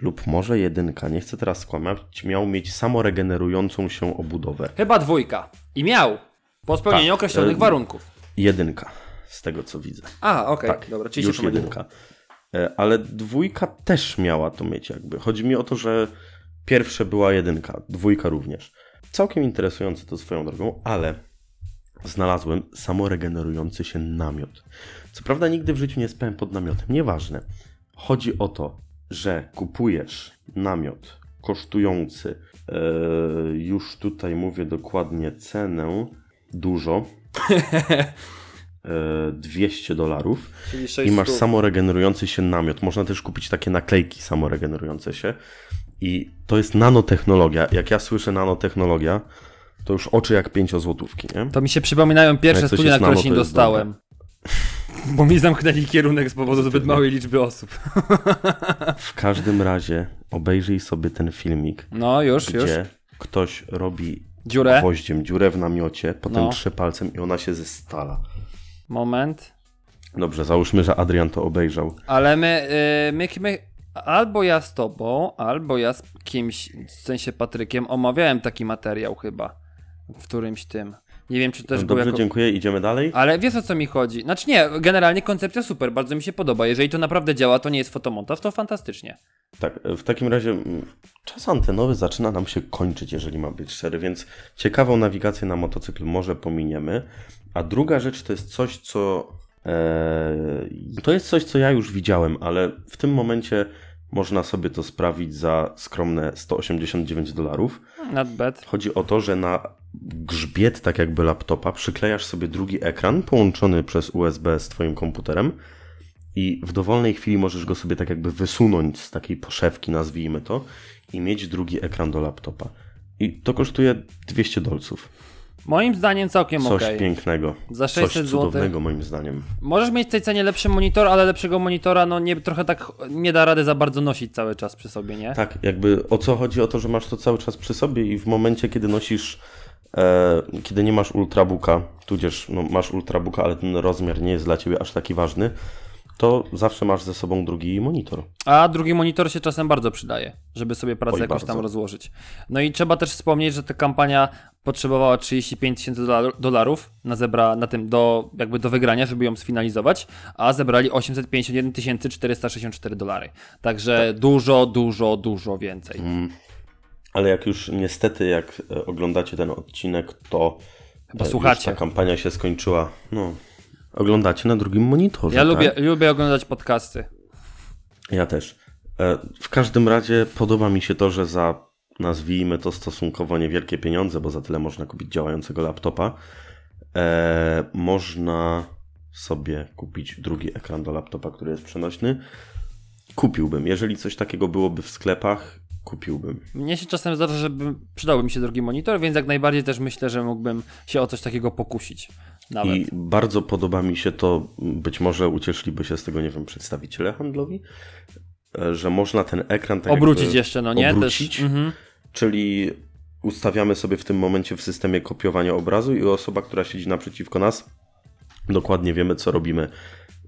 lub może jedynka, nie chcę teraz skłamać, miał mieć samoregenerującą się obudowę. Chyba dwójka. I miał. Po spełnieniu Tak, określonych e, warunków. Jedynka, z tego co widzę. A, okej, Tak, dobra, czyli już jedynka. E, Ale dwójka też miała to mieć jakby. Chodzi mi o to, że pierwsze była jedynka, dwójka również. Całkiem interesujące to swoją drogą, ale znalazłem samoregenerujący się namiot. Co prawda nigdy w życiu nie spałem pod namiotem, nieważne. Chodzi o to, że kupujesz namiot kosztujący, e, już tutaj mówię dokładnie cenę, dużo, e, 200 dolarów. Czyli 6 I masz samoregenerujący się namiot. Można też kupić takie naklejki samoregenerujące się. I to jest nanotechnologia. Jak ja słyszę nanotechnologia, to już oczy jak pięciozłotówki, nie? To mi się przypominają pierwsze studia, na które się nie dostałem. Bo mi zamknęli kierunek z powodu zbyt małej liczby osób. W każdym razie obejrzyj sobie ten filmik, No, już, już. gdzie ktoś robi Dziurę. gwoździem dziurę w namiocie, potem No. trze palcem i ona się zestala. Moment. Dobrze, załóżmy, że Adrian to obejrzał. Ale my, y, my, my, albo ja z tobą, albo ja z kimś, w sensie Patrykiem, omawiałem taki materiał chyba. W którymś tym. Nie wiem, czy też był Dobrze, jako... dziękuję, idziemy dalej. Ale wiesz o co mi chodzi? Znaczy nie, generalnie koncepcja super, bardzo mi się podoba. Jeżeli to naprawdę działa, to nie jest fotomontaż, to fantastycznie. Tak, w takim razie mm, czas antenowy zaczyna nam się kończyć, jeżeli mam być szczery, więc ciekawą nawigację na motocykl może pominiemy. A druga rzecz to jest coś, co. E, to jest coś, co ja już widziałem, ale w tym momencie można sobie to sprawić za skromne 189 dolarów. Not bad. Chodzi o to, że na grzbiet, tak jakby laptopa, przyklejasz sobie drugi ekran połączony przez USB z Twoim komputerem i w dowolnej chwili możesz go sobie tak jakby wysunąć z takiej poszewki, nazwijmy to, i mieć drugi ekran do laptopa. I to kosztuje 200 dolców. Moim zdaniem całkiem Coś okej. pięknego. Za 600 Coś cudownego moim zdaniem. Możesz mieć w tej cenie lepszy monitor, ale lepszego monitora no nie, trochę tak nie da rady za bardzo nosić cały czas przy sobie, nie? Tak, jakby o co chodzi? O to, że masz to cały czas przy sobie i w momencie, kiedy nosisz, e, kiedy nie masz ultrabooka, tudzież no, masz ultrabooka, ale ten rozmiar nie jest dla ciebie aż taki ważny, to zawsze masz ze sobą drugi monitor. A drugi monitor się czasem bardzo przydaje, żeby sobie pracę Oj, jakoś tam bardzo. rozłożyć. No i trzeba też wspomnieć, że ta kampania potrzebowała 35 tysięcy dolar- dolarów na, zebra, na tym do, jakby do wygrania, żeby ją sfinalizować, a zebrali 851 464 dolary. Także Tak. dużo, dużo, dużo więcej. Mm. Ale jak już niestety, jak e, oglądacie ten odcinek, to Chyba e, już słuchacie. ta kampania się skończyła. No, oglądacie na drugim monitorze. Ja tak? lubię, lubię oglądać podcasty. Ja też. E, W każdym razie podoba mi się to, że za nazwijmy to stosunkowo niewielkie pieniądze, bo za tyle można kupić działającego laptopa, e, można sobie kupić drugi ekran do laptopa, który jest przenośny. Kupiłbym. Jeżeli coś takiego byłoby w sklepach, kupiłbym. Mnie się czasem zdarza, że by- przydałby mi się drugi monitor, więc jak najbardziej też myślę, że mógłbym się o coś takiego pokusić. Nawet. I bardzo podoba mi się to, być może ucieszyliby się z tego, nie wiem, przedstawiciele handlowi, e, że można ten ekran tak Obrócić jeszcze, no nie? obrócić. Też, mhm. Czyli ustawiamy sobie w tym momencie w systemie kopiowania obrazu i osoba, która siedzi naprzeciwko nas, dokładnie wiemy, co robimy.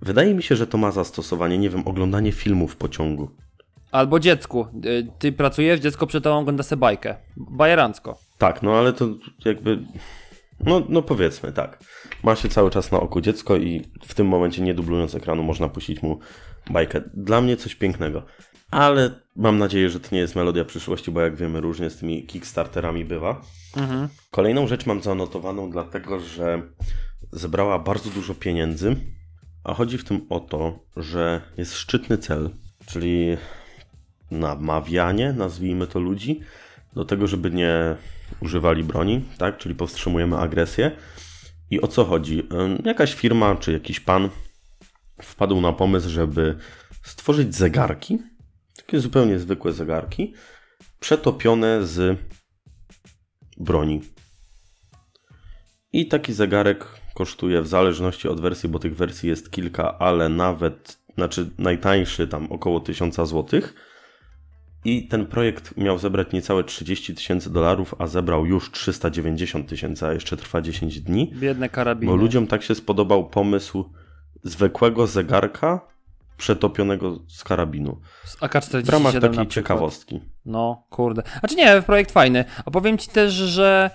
Wydaje mi się, że to ma zastosowanie, nie wiem, oglądanie filmu w pociągu. Albo dziecku. Y, Ty pracujesz, dziecko przed tobą ogląda sobie bajkę. Bajerancko. Tak, no ale to jakby. No, no powiedzmy, tak. Ma się cały czas na oku dziecko i w tym momencie, nie dublując ekranu, można puścić mu bajkę. Dla mnie coś pięknego. Ale mam nadzieję, że to nie jest melodia przyszłości, bo jak wiemy, różnie z tymi Kickstarterami bywa. Mhm. Kolejną rzecz mam zanotowaną, dlatego że zebrała bardzo dużo pieniędzy, a chodzi w tym o to, że jest szczytny cel, czyli namawianie, nazwijmy to ludzi, do tego, żeby nie używali broni, tak? Czyli powstrzymujemy agresję. I o co chodzi? Jakaś firma czy jakiś pan wpadł na pomysł, żeby stworzyć zegarki, takie zupełnie zwykłe zegarki, przetopione z broni. I taki zegarek kosztuje w zależności od wersji, bo tych wersji jest kilka, ale nawet, znaczy najtańszy tam około 1000 zł. I ten projekt miał zebrać niecałe 30 tysięcy dolarów, a zebrał już 390 tysięcy, a jeszcze trwa 10 dni. Biedne karabiny. Bo ludziom tak się spodobał pomysł zwykłego zegarka przetopionego z karabinu. Z AK-47 W ramach takiej ciekawostki. No, kurde. Znaczy nie, projekt fajny. A powiem ci też, że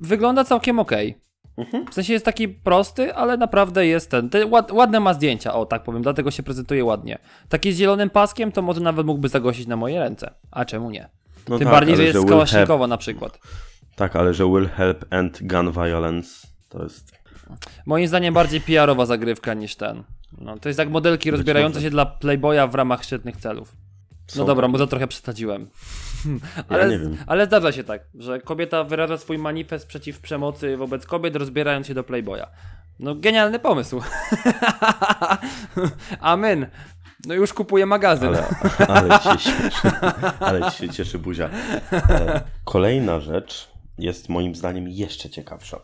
wygląda całkiem okej. Mhm. W sensie jest taki prosty, ale naprawdę jest ten. Te ład, ładne ma zdjęcia, o tak powiem, dlatego się prezentuje ładnie. Taki z zielonym paskiem to może nawet mógłby zagłosić na moje ręce. A czemu nie? No Tym tak, bardziej, że jest will skałasznikowo na przykład. Tak, ale że will help end gun violence to jest Moim zdaniem bardziej PR-owa zagrywka niż ten. No, to jest jak modelki rozbierające się dla Playboya w ramach świetnych celów. No dobra, może trochę przesadziłem. Ja ale, wiem. ale zdarza się tak, że kobieta wyraża swój manifest przeciw przemocy wobec kobiet, rozbierając się do Playboya. No genialny pomysł. Amen. No już kupuję magazyn. Ale, ale, ci się śmieszy, ale się cieszy buzia. E, Kolejna rzecz jest moim zdaniem jeszcze ciekawsza.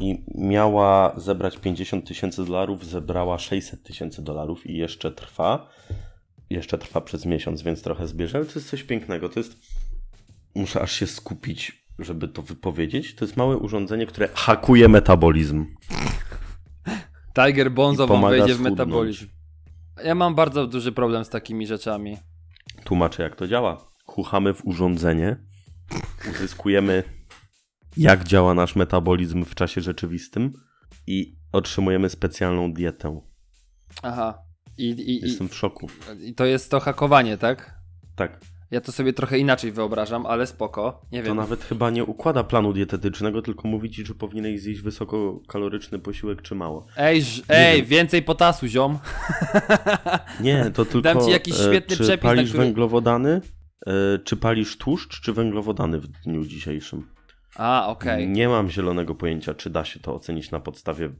I miała zebrać 50 tysięcy dolarów, zebrała 600 tysięcy dolarów i jeszcze trwa. Jeszcze trwa przez miesiąc, więc trochę zbierze, ale to jest coś pięknego. To jest. Muszę aż się skupić, żeby to wypowiedzieć. To jest małe urządzenie, które hakuje metabolizm. Tiger Bonzo wam wejdzie w metabolizm. Ja mam bardzo duży problem z takimi rzeczami. Tłumaczę, jak to działa. Chuchamy w urządzenie, uzyskujemy, jak działa nasz metabolizm w czasie rzeczywistym i otrzymujemy specjalną dietę. Aha. I, i, Jestem w szoku. i to jest to hakowanie, tak? Tak. Ja to sobie trochę inaczej wyobrażam, ale spoko. Nie To wiem. nawet chyba nie układa planu dietetycznego, tylko mówi ci, że powinieneś zjeść wysokokaloryczny posiłek czy mało. Ej, ż- ej, więcej potasu, ziom. Nie, to tylko. Dam ci jakiś e, świetny czy przepis, na palisz który- węglowodany, e, czy palisz tłuszcz, czy węglowodany w dniu dzisiejszym? A, okej. Nie mam zielonego pojęcia, czy da się to ocenić na podstawie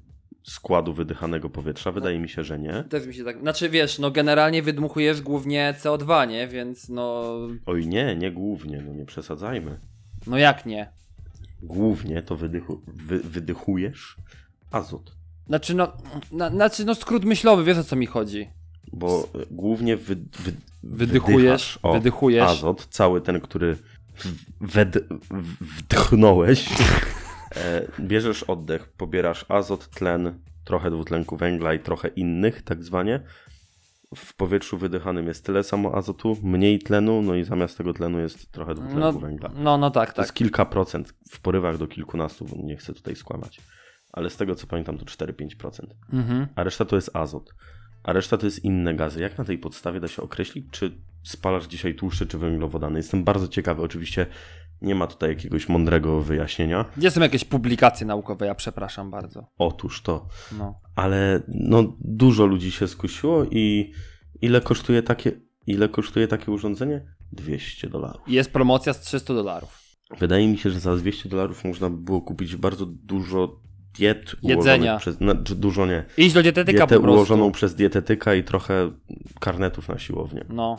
składu wydychanego powietrza. Wydaje mi się, że nie. Też mi się tak. Znaczy wiesz, no generalnie wydmuchujesz głównie CO2, nie? Więc no. Oj nie, nie głównie, no nie przesadzajmy. No jak nie? Głównie to wydychu, wy, wydychujesz azot. Znaczy no. Na, znaczy no skrót myślowy, wiesz o co mi chodzi. Bo e, głównie wy, wy, Wydychujesz, o, azot, cały ten, który wed, wdchnąłeś. E, bierzesz oddech, pobierasz azot, tlen, trochę dwutlenku węgla i trochę innych, tak zwanie. W powietrzu wydychanym jest tyle samo azotu, mniej tlenu, no i zamiast tego tlenu jest trochę dwutlenku No, węgla. no, no tak, To tak. jest kilka procent, w porywach do kilkunastu, bo nie chcę tutaj skłamać. Ale z tego co pamiętam to 4-5%. Mhm. A reszta to jest azot. A reszta to jest inne gazy. Jak na tej podstawie da się określić, czy spalasz dzisiaj tłuszcze, czy węglowodany? Jestem bardzo ciekawy. Oczywiście nie ma tutaj jakiegoś mądrego wyjaśnienia. Gdzie są jakieś publikacje naukowe? Ja przepraszam bardzo. Otóż to. No. Ale no, dużo ludzi się skusiło i ile kosztuje takie, ile kosztuje takie urządzenie? 200 dolarów. Jest promocja z 300 dolarów. Wydaje mi się, że za 200 dolarów można by było kupić bardzo dużo diet Jedzenia. przez... Znaczy, dużo nie. Iść do dietetyka Dietę po prostu. ułożoną przez dietetyka i trochę karnetów na siłownię. No.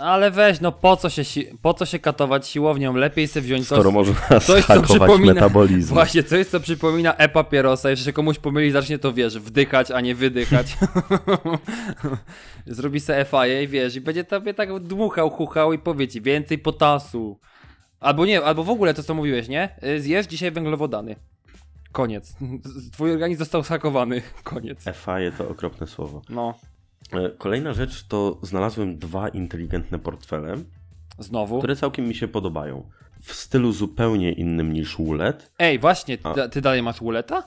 Ale weź, no po co się, si- po co się katować siłownią? Lepiej sobie wziąć Skoro coś, można coś, co przypomina- metabolizm. Właśnie, coś co przypomina e-papierosa. Jeżeli się komuś pomyli, zacznie to, wiesz, wdychać, a nie wydychać. Zrobi sobie FIA i wiesz, i będzie tobie tak dmuchał, chuchał i powie ci więcej potasu. Albo nie, albo w ogóle to, co mówiłeś, nie? Y, Zjesz dzisiaj węglowodany. Koniec. Twój organizm został zhakowany. Koniec. FAE to okropne słowo. No, E, Kolejna rzecz to znalazłem dwa inteligentne portfele, znowu. które całkiem mi się podobają. W stylu zupełnie innym niż Wulet. Ej, właśnie, ty, ty dalej masz Uleta?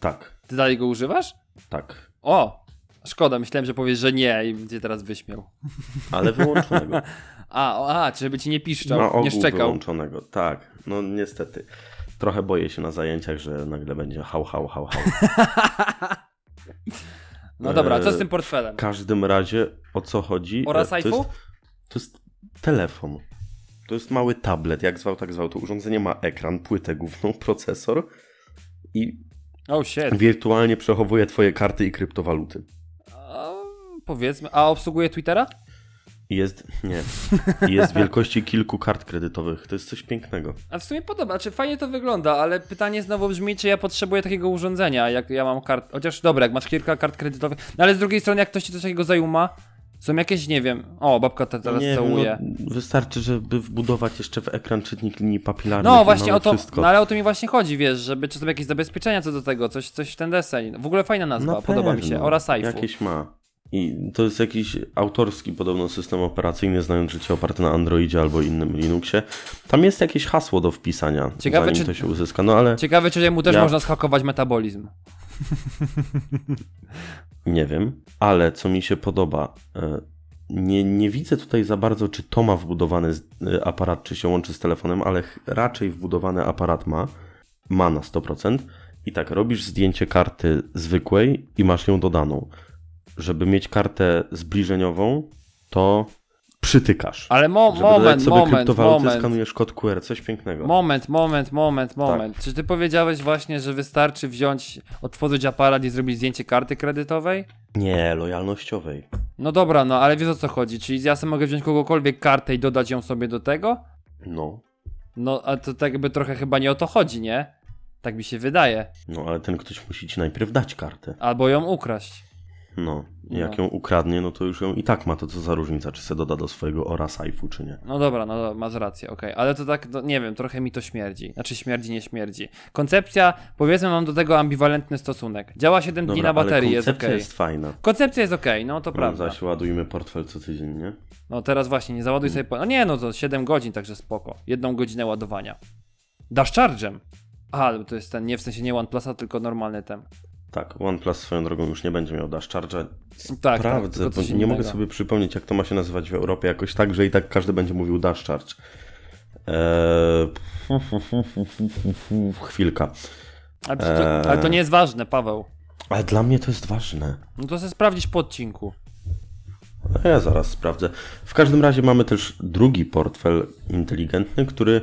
Tak, Ty dalej go używasz? tak. O! Szkoda, myślałem, że powiesz, że nie i cię teraz wyśmiał. Ale wyłączonego. A, o, a, czy żeby ci nie piszczał, Na ogół nie szczekał. wyłączonego. Tak, no niestety. Trochę boję się na zajęciach, że nagle będzie hał, hał, hał, hał. No dobra, co z Eee, tym portfelem? W każdym razie o co chodzi? Oraz E, to iPhone? jest, to jest telefon. To jest mały tablet, jak zwał, tak zwał. To urządzenie ma ekran, płytę główną, procesor i Oh shit. wirtualnie przechowuje twoje karty i kryptowaluty. A, powiedzmy, a obsługuje Twittera? Jest, nie, jest wielkości kilku kart kredytowych. To jest coś pięknego. A w sumie podoba, czy fajnie to wygląda, ale pytanie znowu brzmi, czy ja potrzebuję takiego urządzenia, jak ja mam kart, chociaż dobra, jak masz kilka kart kredytowych, no ale z drugiej strony, jak ktoś ci coś takiego zajuma, są jakieś, nie wiem, o, babka ta teraz nie wiem, całuje. no, wystarczy, żeby wbudować jeszcze w ekran czytnik linii papilarnych. No właśnie o to, Wszystko. no ale o to mi właśnie chodzi, wiesz, żeby czy są jakieś zabezpieczenia co do tego, coś, coś w ten deseń. W ogóle fajna nazwa, Na podoba mi się. Oraz iPhone. Jakieś ma. I to jest jakiś autorski podobno system operacyjny, znając życie oparte na Androidzie albo innym Linuxie. Tam jest jakieś hasło do wpisania, Ciekawe, czy- to się uzyska. No ale Ciekawe, czy mu też Ja- można schakować metabolizm. nie wiem. Ale co mi się podoba, e, nie, nie widzę tutaj za bardzo, czy to ma wbudowany e, aparat, czy się łączy z telefonem, ale raczej wbudowany aparat ma. Ma na 100%. I tak, robisz zdjęcie karty zwykłej i masz ją dodaną. Żeby mieć kartę zbliżeniową, to przytykasz. Ale mo Żeby moment, sobie moment, moment. skanujesz kod QR, coś pięknego. Moment, moment, moment, Tak. moment. Czy ty powiedziałeś właśnie, że wystarczy wziąć, otworzyć aparat i zrobić zdjęcie karty kredytowej? Nie, lojalnościowej. No dobra, no ale wiesz o co chodzi. Czyli ja sobie mogę wziąć kogokolwiek kartę i dodać ją sobie do tego? No, No, a to tak jakby trochę chyba nie o to chodzi, nie? Tak mi się wydaje. no ale ten ktoś musi ci najpierw dać kartę. Albo ją ukraść. No, i jak No. ją ukradnie, no to już ją i tak ma, to co za różnica, czy se doda do swojego ora sajfu, czy nie. No dobra, no masz rację, okej. Ale to tak, no, nie wiem, trochę mi to śmierdzi. Znaczy śmierdzi, nie śmierdzi. Koncepcja, powiedzmy, mam do tego ambiwalentny stosunek. Działa 7 dni Dobra, na baterii, jest koncepcja okej. jest fajna. Koncepcja jest okej, no to No, prawda. zaś ładujmy portfel co tydzień, nie? No teraz właśnie, nie załaduj sobie. Po... No nie, no to 7 godzin, także spoko. Jedną godzinę ładowania. Dash charge'em. Aha, to jest ten, nie w sensie nie OnePlusa, tylko normalny ten. Tak, OnePlus swoją drogą już nie będzie miał dash charge'a. Tak, tak, Sprawdzę, tylko bo nie mogę innego. sobie przypomnieć, jak to ma się nazywać w Europie jakoś tak, że i tak każdy będzie mówił dash charge. Eee... Chwilka. Ale, to, Eee. ale to nie jest ważne, Paweł. Ale dla mnie to jest ważne. No to sobie sprawdzić po odcinku. A Ja zaraz sprawdzę. W każdym razie mamy też drugi portfel inteligentny, który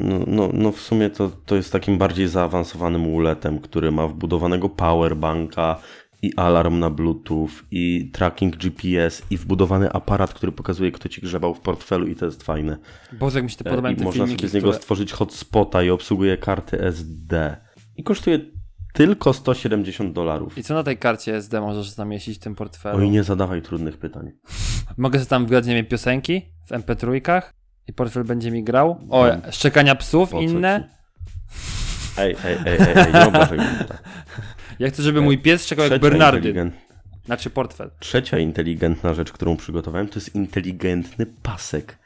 no, no, no w sumie to, to jest takim bardziej zaawansowanym uletem, który ma wbudowanego powerbanka i alarm na bluetooth i tracking GPS i wbudowany aparat, który pokazuje kto ci grzebał w portfelu i to jest fajne. Boże, jak mi się te E, podobają I te można filmiki, sobie z niego które... stworzyć hotspota i obsługuje karty SD. I kosztuje tylko 170 dolarów. I co na tej karcie SD możesz zamieścić w tym portfelu? Oj, nie zadawaj trudnych pytań. Mogę sobie tam wgrać, nie wiem, piosenki w MP3 i portfel będzie mi grał? O, szczekania psów Po inne? ci? Ej, ej, ej, ej, ej nie obrażaj tak. Ja chcę, żeby mój pies szczekał jak Bernardyn. Znaczy portfel. Trzecia inteligentna rzecz, którą przygotowałem, to jest inteligentny pasek.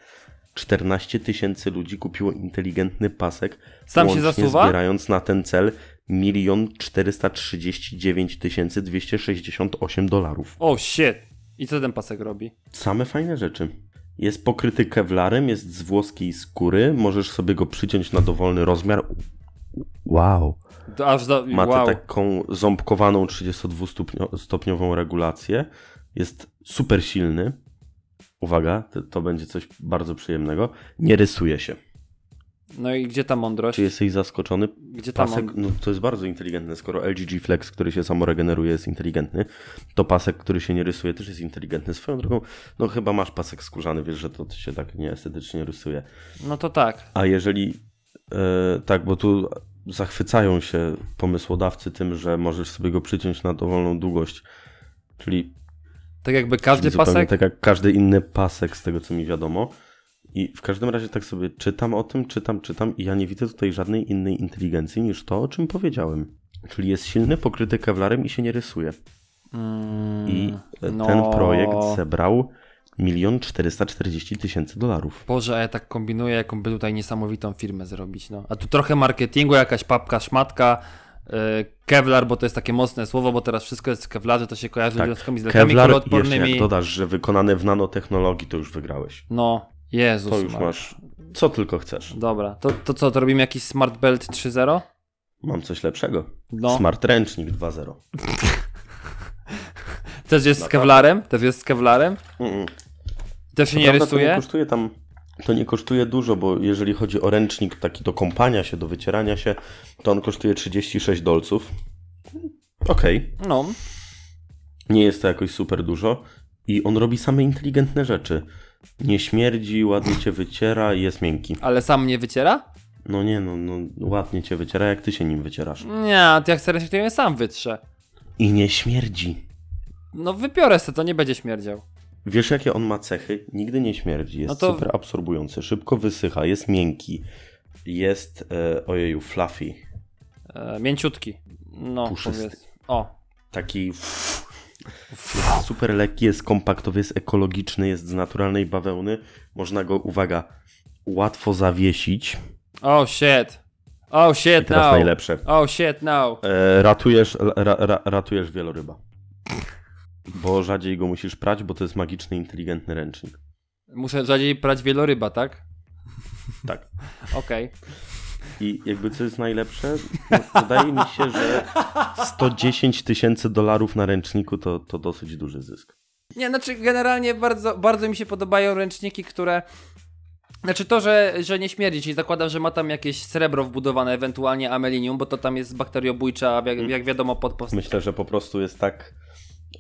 14 tysięcy ludzi kupiło inteligentny pasek. Sam się łącznie zasuwa? zbierając na ten cel 1 439 268 dolarów. O, shit. I co ten pasek robi? Same fajne rzeczy. Jest pokryty kewlarem, jest z włoskiej skóry, możesz sobie go przyciąć na dowolny rozmiar. Wow. Aż. Ma wow. taką ząbkowaną 32-stopniową regulację. Jest super silny. uwaga, to, to będzie coś bardzo przyjemnego, nie rysuje się. No i gdzie ta mądrość? Czy jesteś zaskoczony? Gdzie ta Pasek, mądrość? no to jest bardzo inteligentne, skoro LG G Flex, który się samo regeneruje, jest inteligentny, to pasek, który się nie rysuje, też jest inteligentny. Swoją drogą, no chyba masz pasek skórzany, wiesz, że to się tak nieestetycznie rysuje. No to tak. A jeżeli e, tak, bo tu zachwycają się pomysłodawcy tym, że możesz sobie go przyciąć na dowolną długość, czyli, Tak jakby każdy pasek. tak jak każdy inny pasek, z tego co mi wiadomo. I w każdym razie tak sobie czytam o tym, czytam, czytam i ja nie widzę tutaj żadnej innej inteligencji niż to, o czym powiedziałem. Czyli jest silny, pokryty kewlarem i się nie rysuje. Mm, I no. ten projekt zebrał milion 440 tysięcy dolarów. Boże, a ja tak kombinuję, jaką by tutaj niesamowitą firmę zrobić. No. A tu trochę marketingu, jakaś papka, szmatka. Yy, Kevlar, bo to jest takie mocne słowo, bo teraz wszystko jest w Kevlarze, to się kojarzy Tak. z wiązkami z lekami Kevlar, jeszcze kuloodpornymi. jak dodasz, że wykonane w nanotechnologii, to już wygrałeś. No, Jezus. To już Maria. masz co tylko chcesz. Dobra, to, to co, to robimy jakiś Smart Belt 3.0? Mam coś lepszego. No. Smart Ręcznik 2.0. Też jest z? Kevlarem? Też jest z Kevlarem? Mm-mm. Też się nie prawda To nie rysuje? kosztuje tam, to nie kosztuje dużo, bo jeżeli chodzi o ręcznik taki do kąpania się, do wycierania się, to on kosztuje 36 dolców. Okej, No, nie jest to jakoś super dużo i on robi same inteligentne rzeczy. Nie śmierdzi, ładnie cię wyciera i jest miękki. ale sam nie wyciera? No nie no, no ładnie cię wyciera, jak ty się nim wycierasz. Nie, to jak chcę to ja sam wytrze. I nie śmierdzi. No wypiorę se, to nie będzie śmierdział. Wiesz, jakie on ma cechy? Nigdy nie śmierdzi. Jest No to- super absorbujący, szybko wysycha, jest miękki. Jest, e, ojeju, fluffy. E, mięciutki. No, Puszysty. powiedz. O, Taki jest super lekki, jest kompaktowy, jest ekologiczny, jest z naturalnej bawełny. Można go, uwaga, łatwo zawiesić. oh shit. Oh I shit, teraz no. najlepsze. Oh shit, no. E, ratujesz, ra, ra, ratujesz wieloryba. Bo rzadziej go musisz prać, bo to jest magiczny, inteligentny ręcznik. Muszę rzadziej prać wieloryba, tak? Tak. Okej. I jakby co jest najlepsze, no, wydaje mi się, że 110 tysięcy dolarów na ręczniku to, to dosyć duży zysk. Nie, znaczy generalnie bardzo, bardzo mi się podobają ręczniki, które... Znaczy to, że, że nie śmierdzi, czyli zakładam, że ma tam jakieś srebro wbudowane, ewentualnie amelinium, bo to tam jest bakteriobójcza, jak, jak wiadomo pod post... Myślę, że po prostu jest tak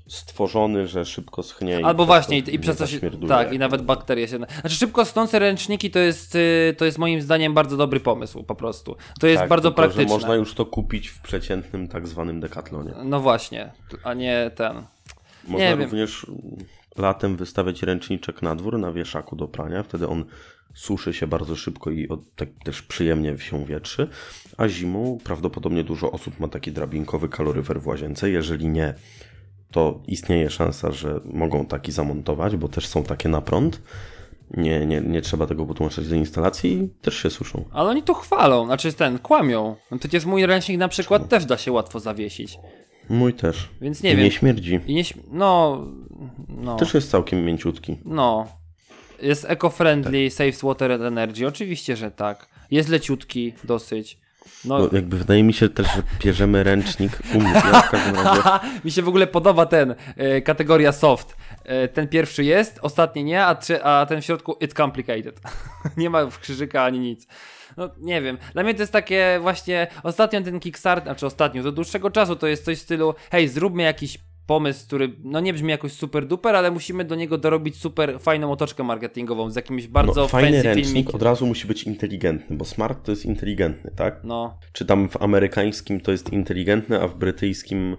stworzony, że szybko schnie. Albo właśnie, i, i przez nie to się. Tak, i nawet bakterie się. Znaczy, szybko stące ręczniki to jest, y, to jest moim zdaniem bardzo dobry pomysł, po prostu. To jest tak, bardzo tylko, że praktyczne. Można już to kupić w przeciętnym tak zwanym dekatlonie. No właśnie, a nie ten. Można wiem. również latem wystawiać ręczniczek na dwór, na wieszaku do prania, wtedy on suszy się bardzo szybko i od, tak też przyjemnie się wietrzy, a zimą prawdopodobnie dużo osób ma taki drabinkowy kaloryfer w łazience, jeżeli nie, to istnieje szansa, że mogą taki zamontować, bo też są takie na prąd, nie, nie, nie trzeba tego podłączać do instalacji i też się suszą. Ale oni tu chwalą, znaczy ten, kłamią. No przecież mój ręcznik na przykład też da się łatwo zawiesić. Mój też. Więc nie I wiem. nie śmierdzi. I nie śm- No. No. Też jest całkiem mięciutki. No. Jest eco-friendly, saves water and energy. Oczywiście, że tak. Jest leciutki dosyć. No, Bo jakby wydaje mi się też, że bierzemy ręcznik u mnie. Ja w każdym razie mi się w ogóle podoba ten, e, kategoria soft. E, ten pierwszy jest, ostatni nie, a, trze- a ten w środku it's complicated. nie ma krzyżyka ani nic. No nie wiem, dla mnie to jest takie właśnie, ostatnio ten Kickstarter, znaczy ostatnio, do dłuższego czasu to jest coś w stylu, hej, zróbmy jakiś pomysł, który no nie brzmi jakoś super duper, ale musimy do niego dorobić super fajną otoczkę marketingową z jakimś bardzo no, fajny fancy ręcznik filmikiem. od razu musi być inteligentny, bo smart to jest inteligentny, tak? No, Czy tam w amerykańskim to jest inteligentny, a w brytyjskim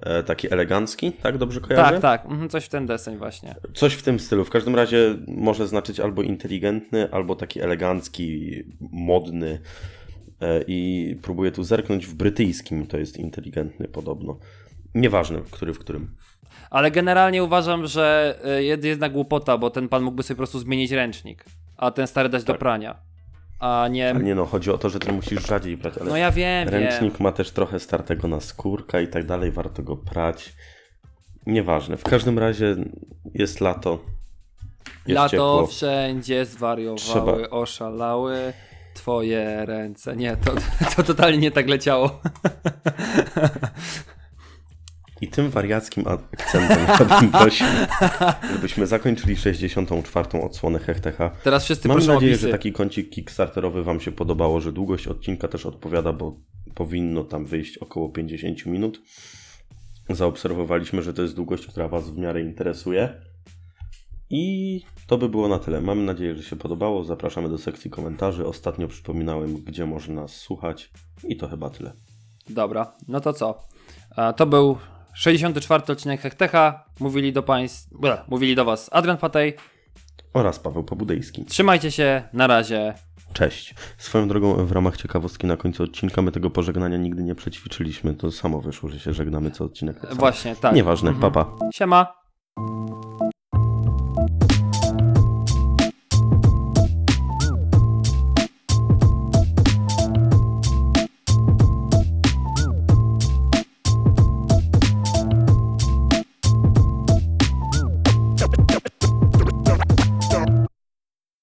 e, taki elegancki, tak? Dobrze kojarzę? tak, tak, mhm, coś w ten deseń właśnie. Coś w tym stylu. W każdym razie może znaczyć albo inteligentny, albo taki elegancki, modny. E, I próbuję tu zerknąć w brytyjskim, to jest inteligentny podobno. Nieważne, który w którym. Ale generalnie uważam, że y, jest jednak głupota, bo ten pan mógłby sobie po prostu zmienić ręcznik, a ten stary dać do Tak. prania. A nie. Ale nie no, chodzi o to, że ty musisz rzadziej brać, No ja wiem, ręcznik wiem. ma też trochę startego na skórka i tak dalej, warto go prać. Nieważne. W każdym razie jest lato. Jest Lato ciepło. wszędzie zwariowały, Trzeba- oszalały. Twoje ręce. Nie, to, to totalnie nie tak leciało. I tym wariackim akcentem ja bym prosił, żebyśmy zakończyli 64. odsłonę Hechtecha. Teraz wszyscy Mam nadzieję, o pisy. że taki kącik kickstarterowy Wam się podobało, że długość odcinka też odpowiada, bo powinno tam wyjść około 50 minut. Zaobserwowaliśmy, że to jest długość, która Was w miarę interesuje. I to by było na tyle. Mam nadzieję, że się podobało. Zapraszamy do sekcji komentarzy. Ostatnio przypominałem, gdzie można nas słuchać. I to chyba tyle. Dobra, no to co? A, To był 64. odcinek Hechtecha. Mówili do państw, ble, mówili do was Adrian Patej. Oraz Paweł Pobudejski. Trzymajcie się, na razie. Cześć. Swoją drogą, w ramach ciekawostki na końcu odcinka, my tego pożegnania nigdy nie przećwiczyliśmy. To samo wyszło, że się żegnamy co odcinek. Właśnie, tak. Nieważne, papa. Siema.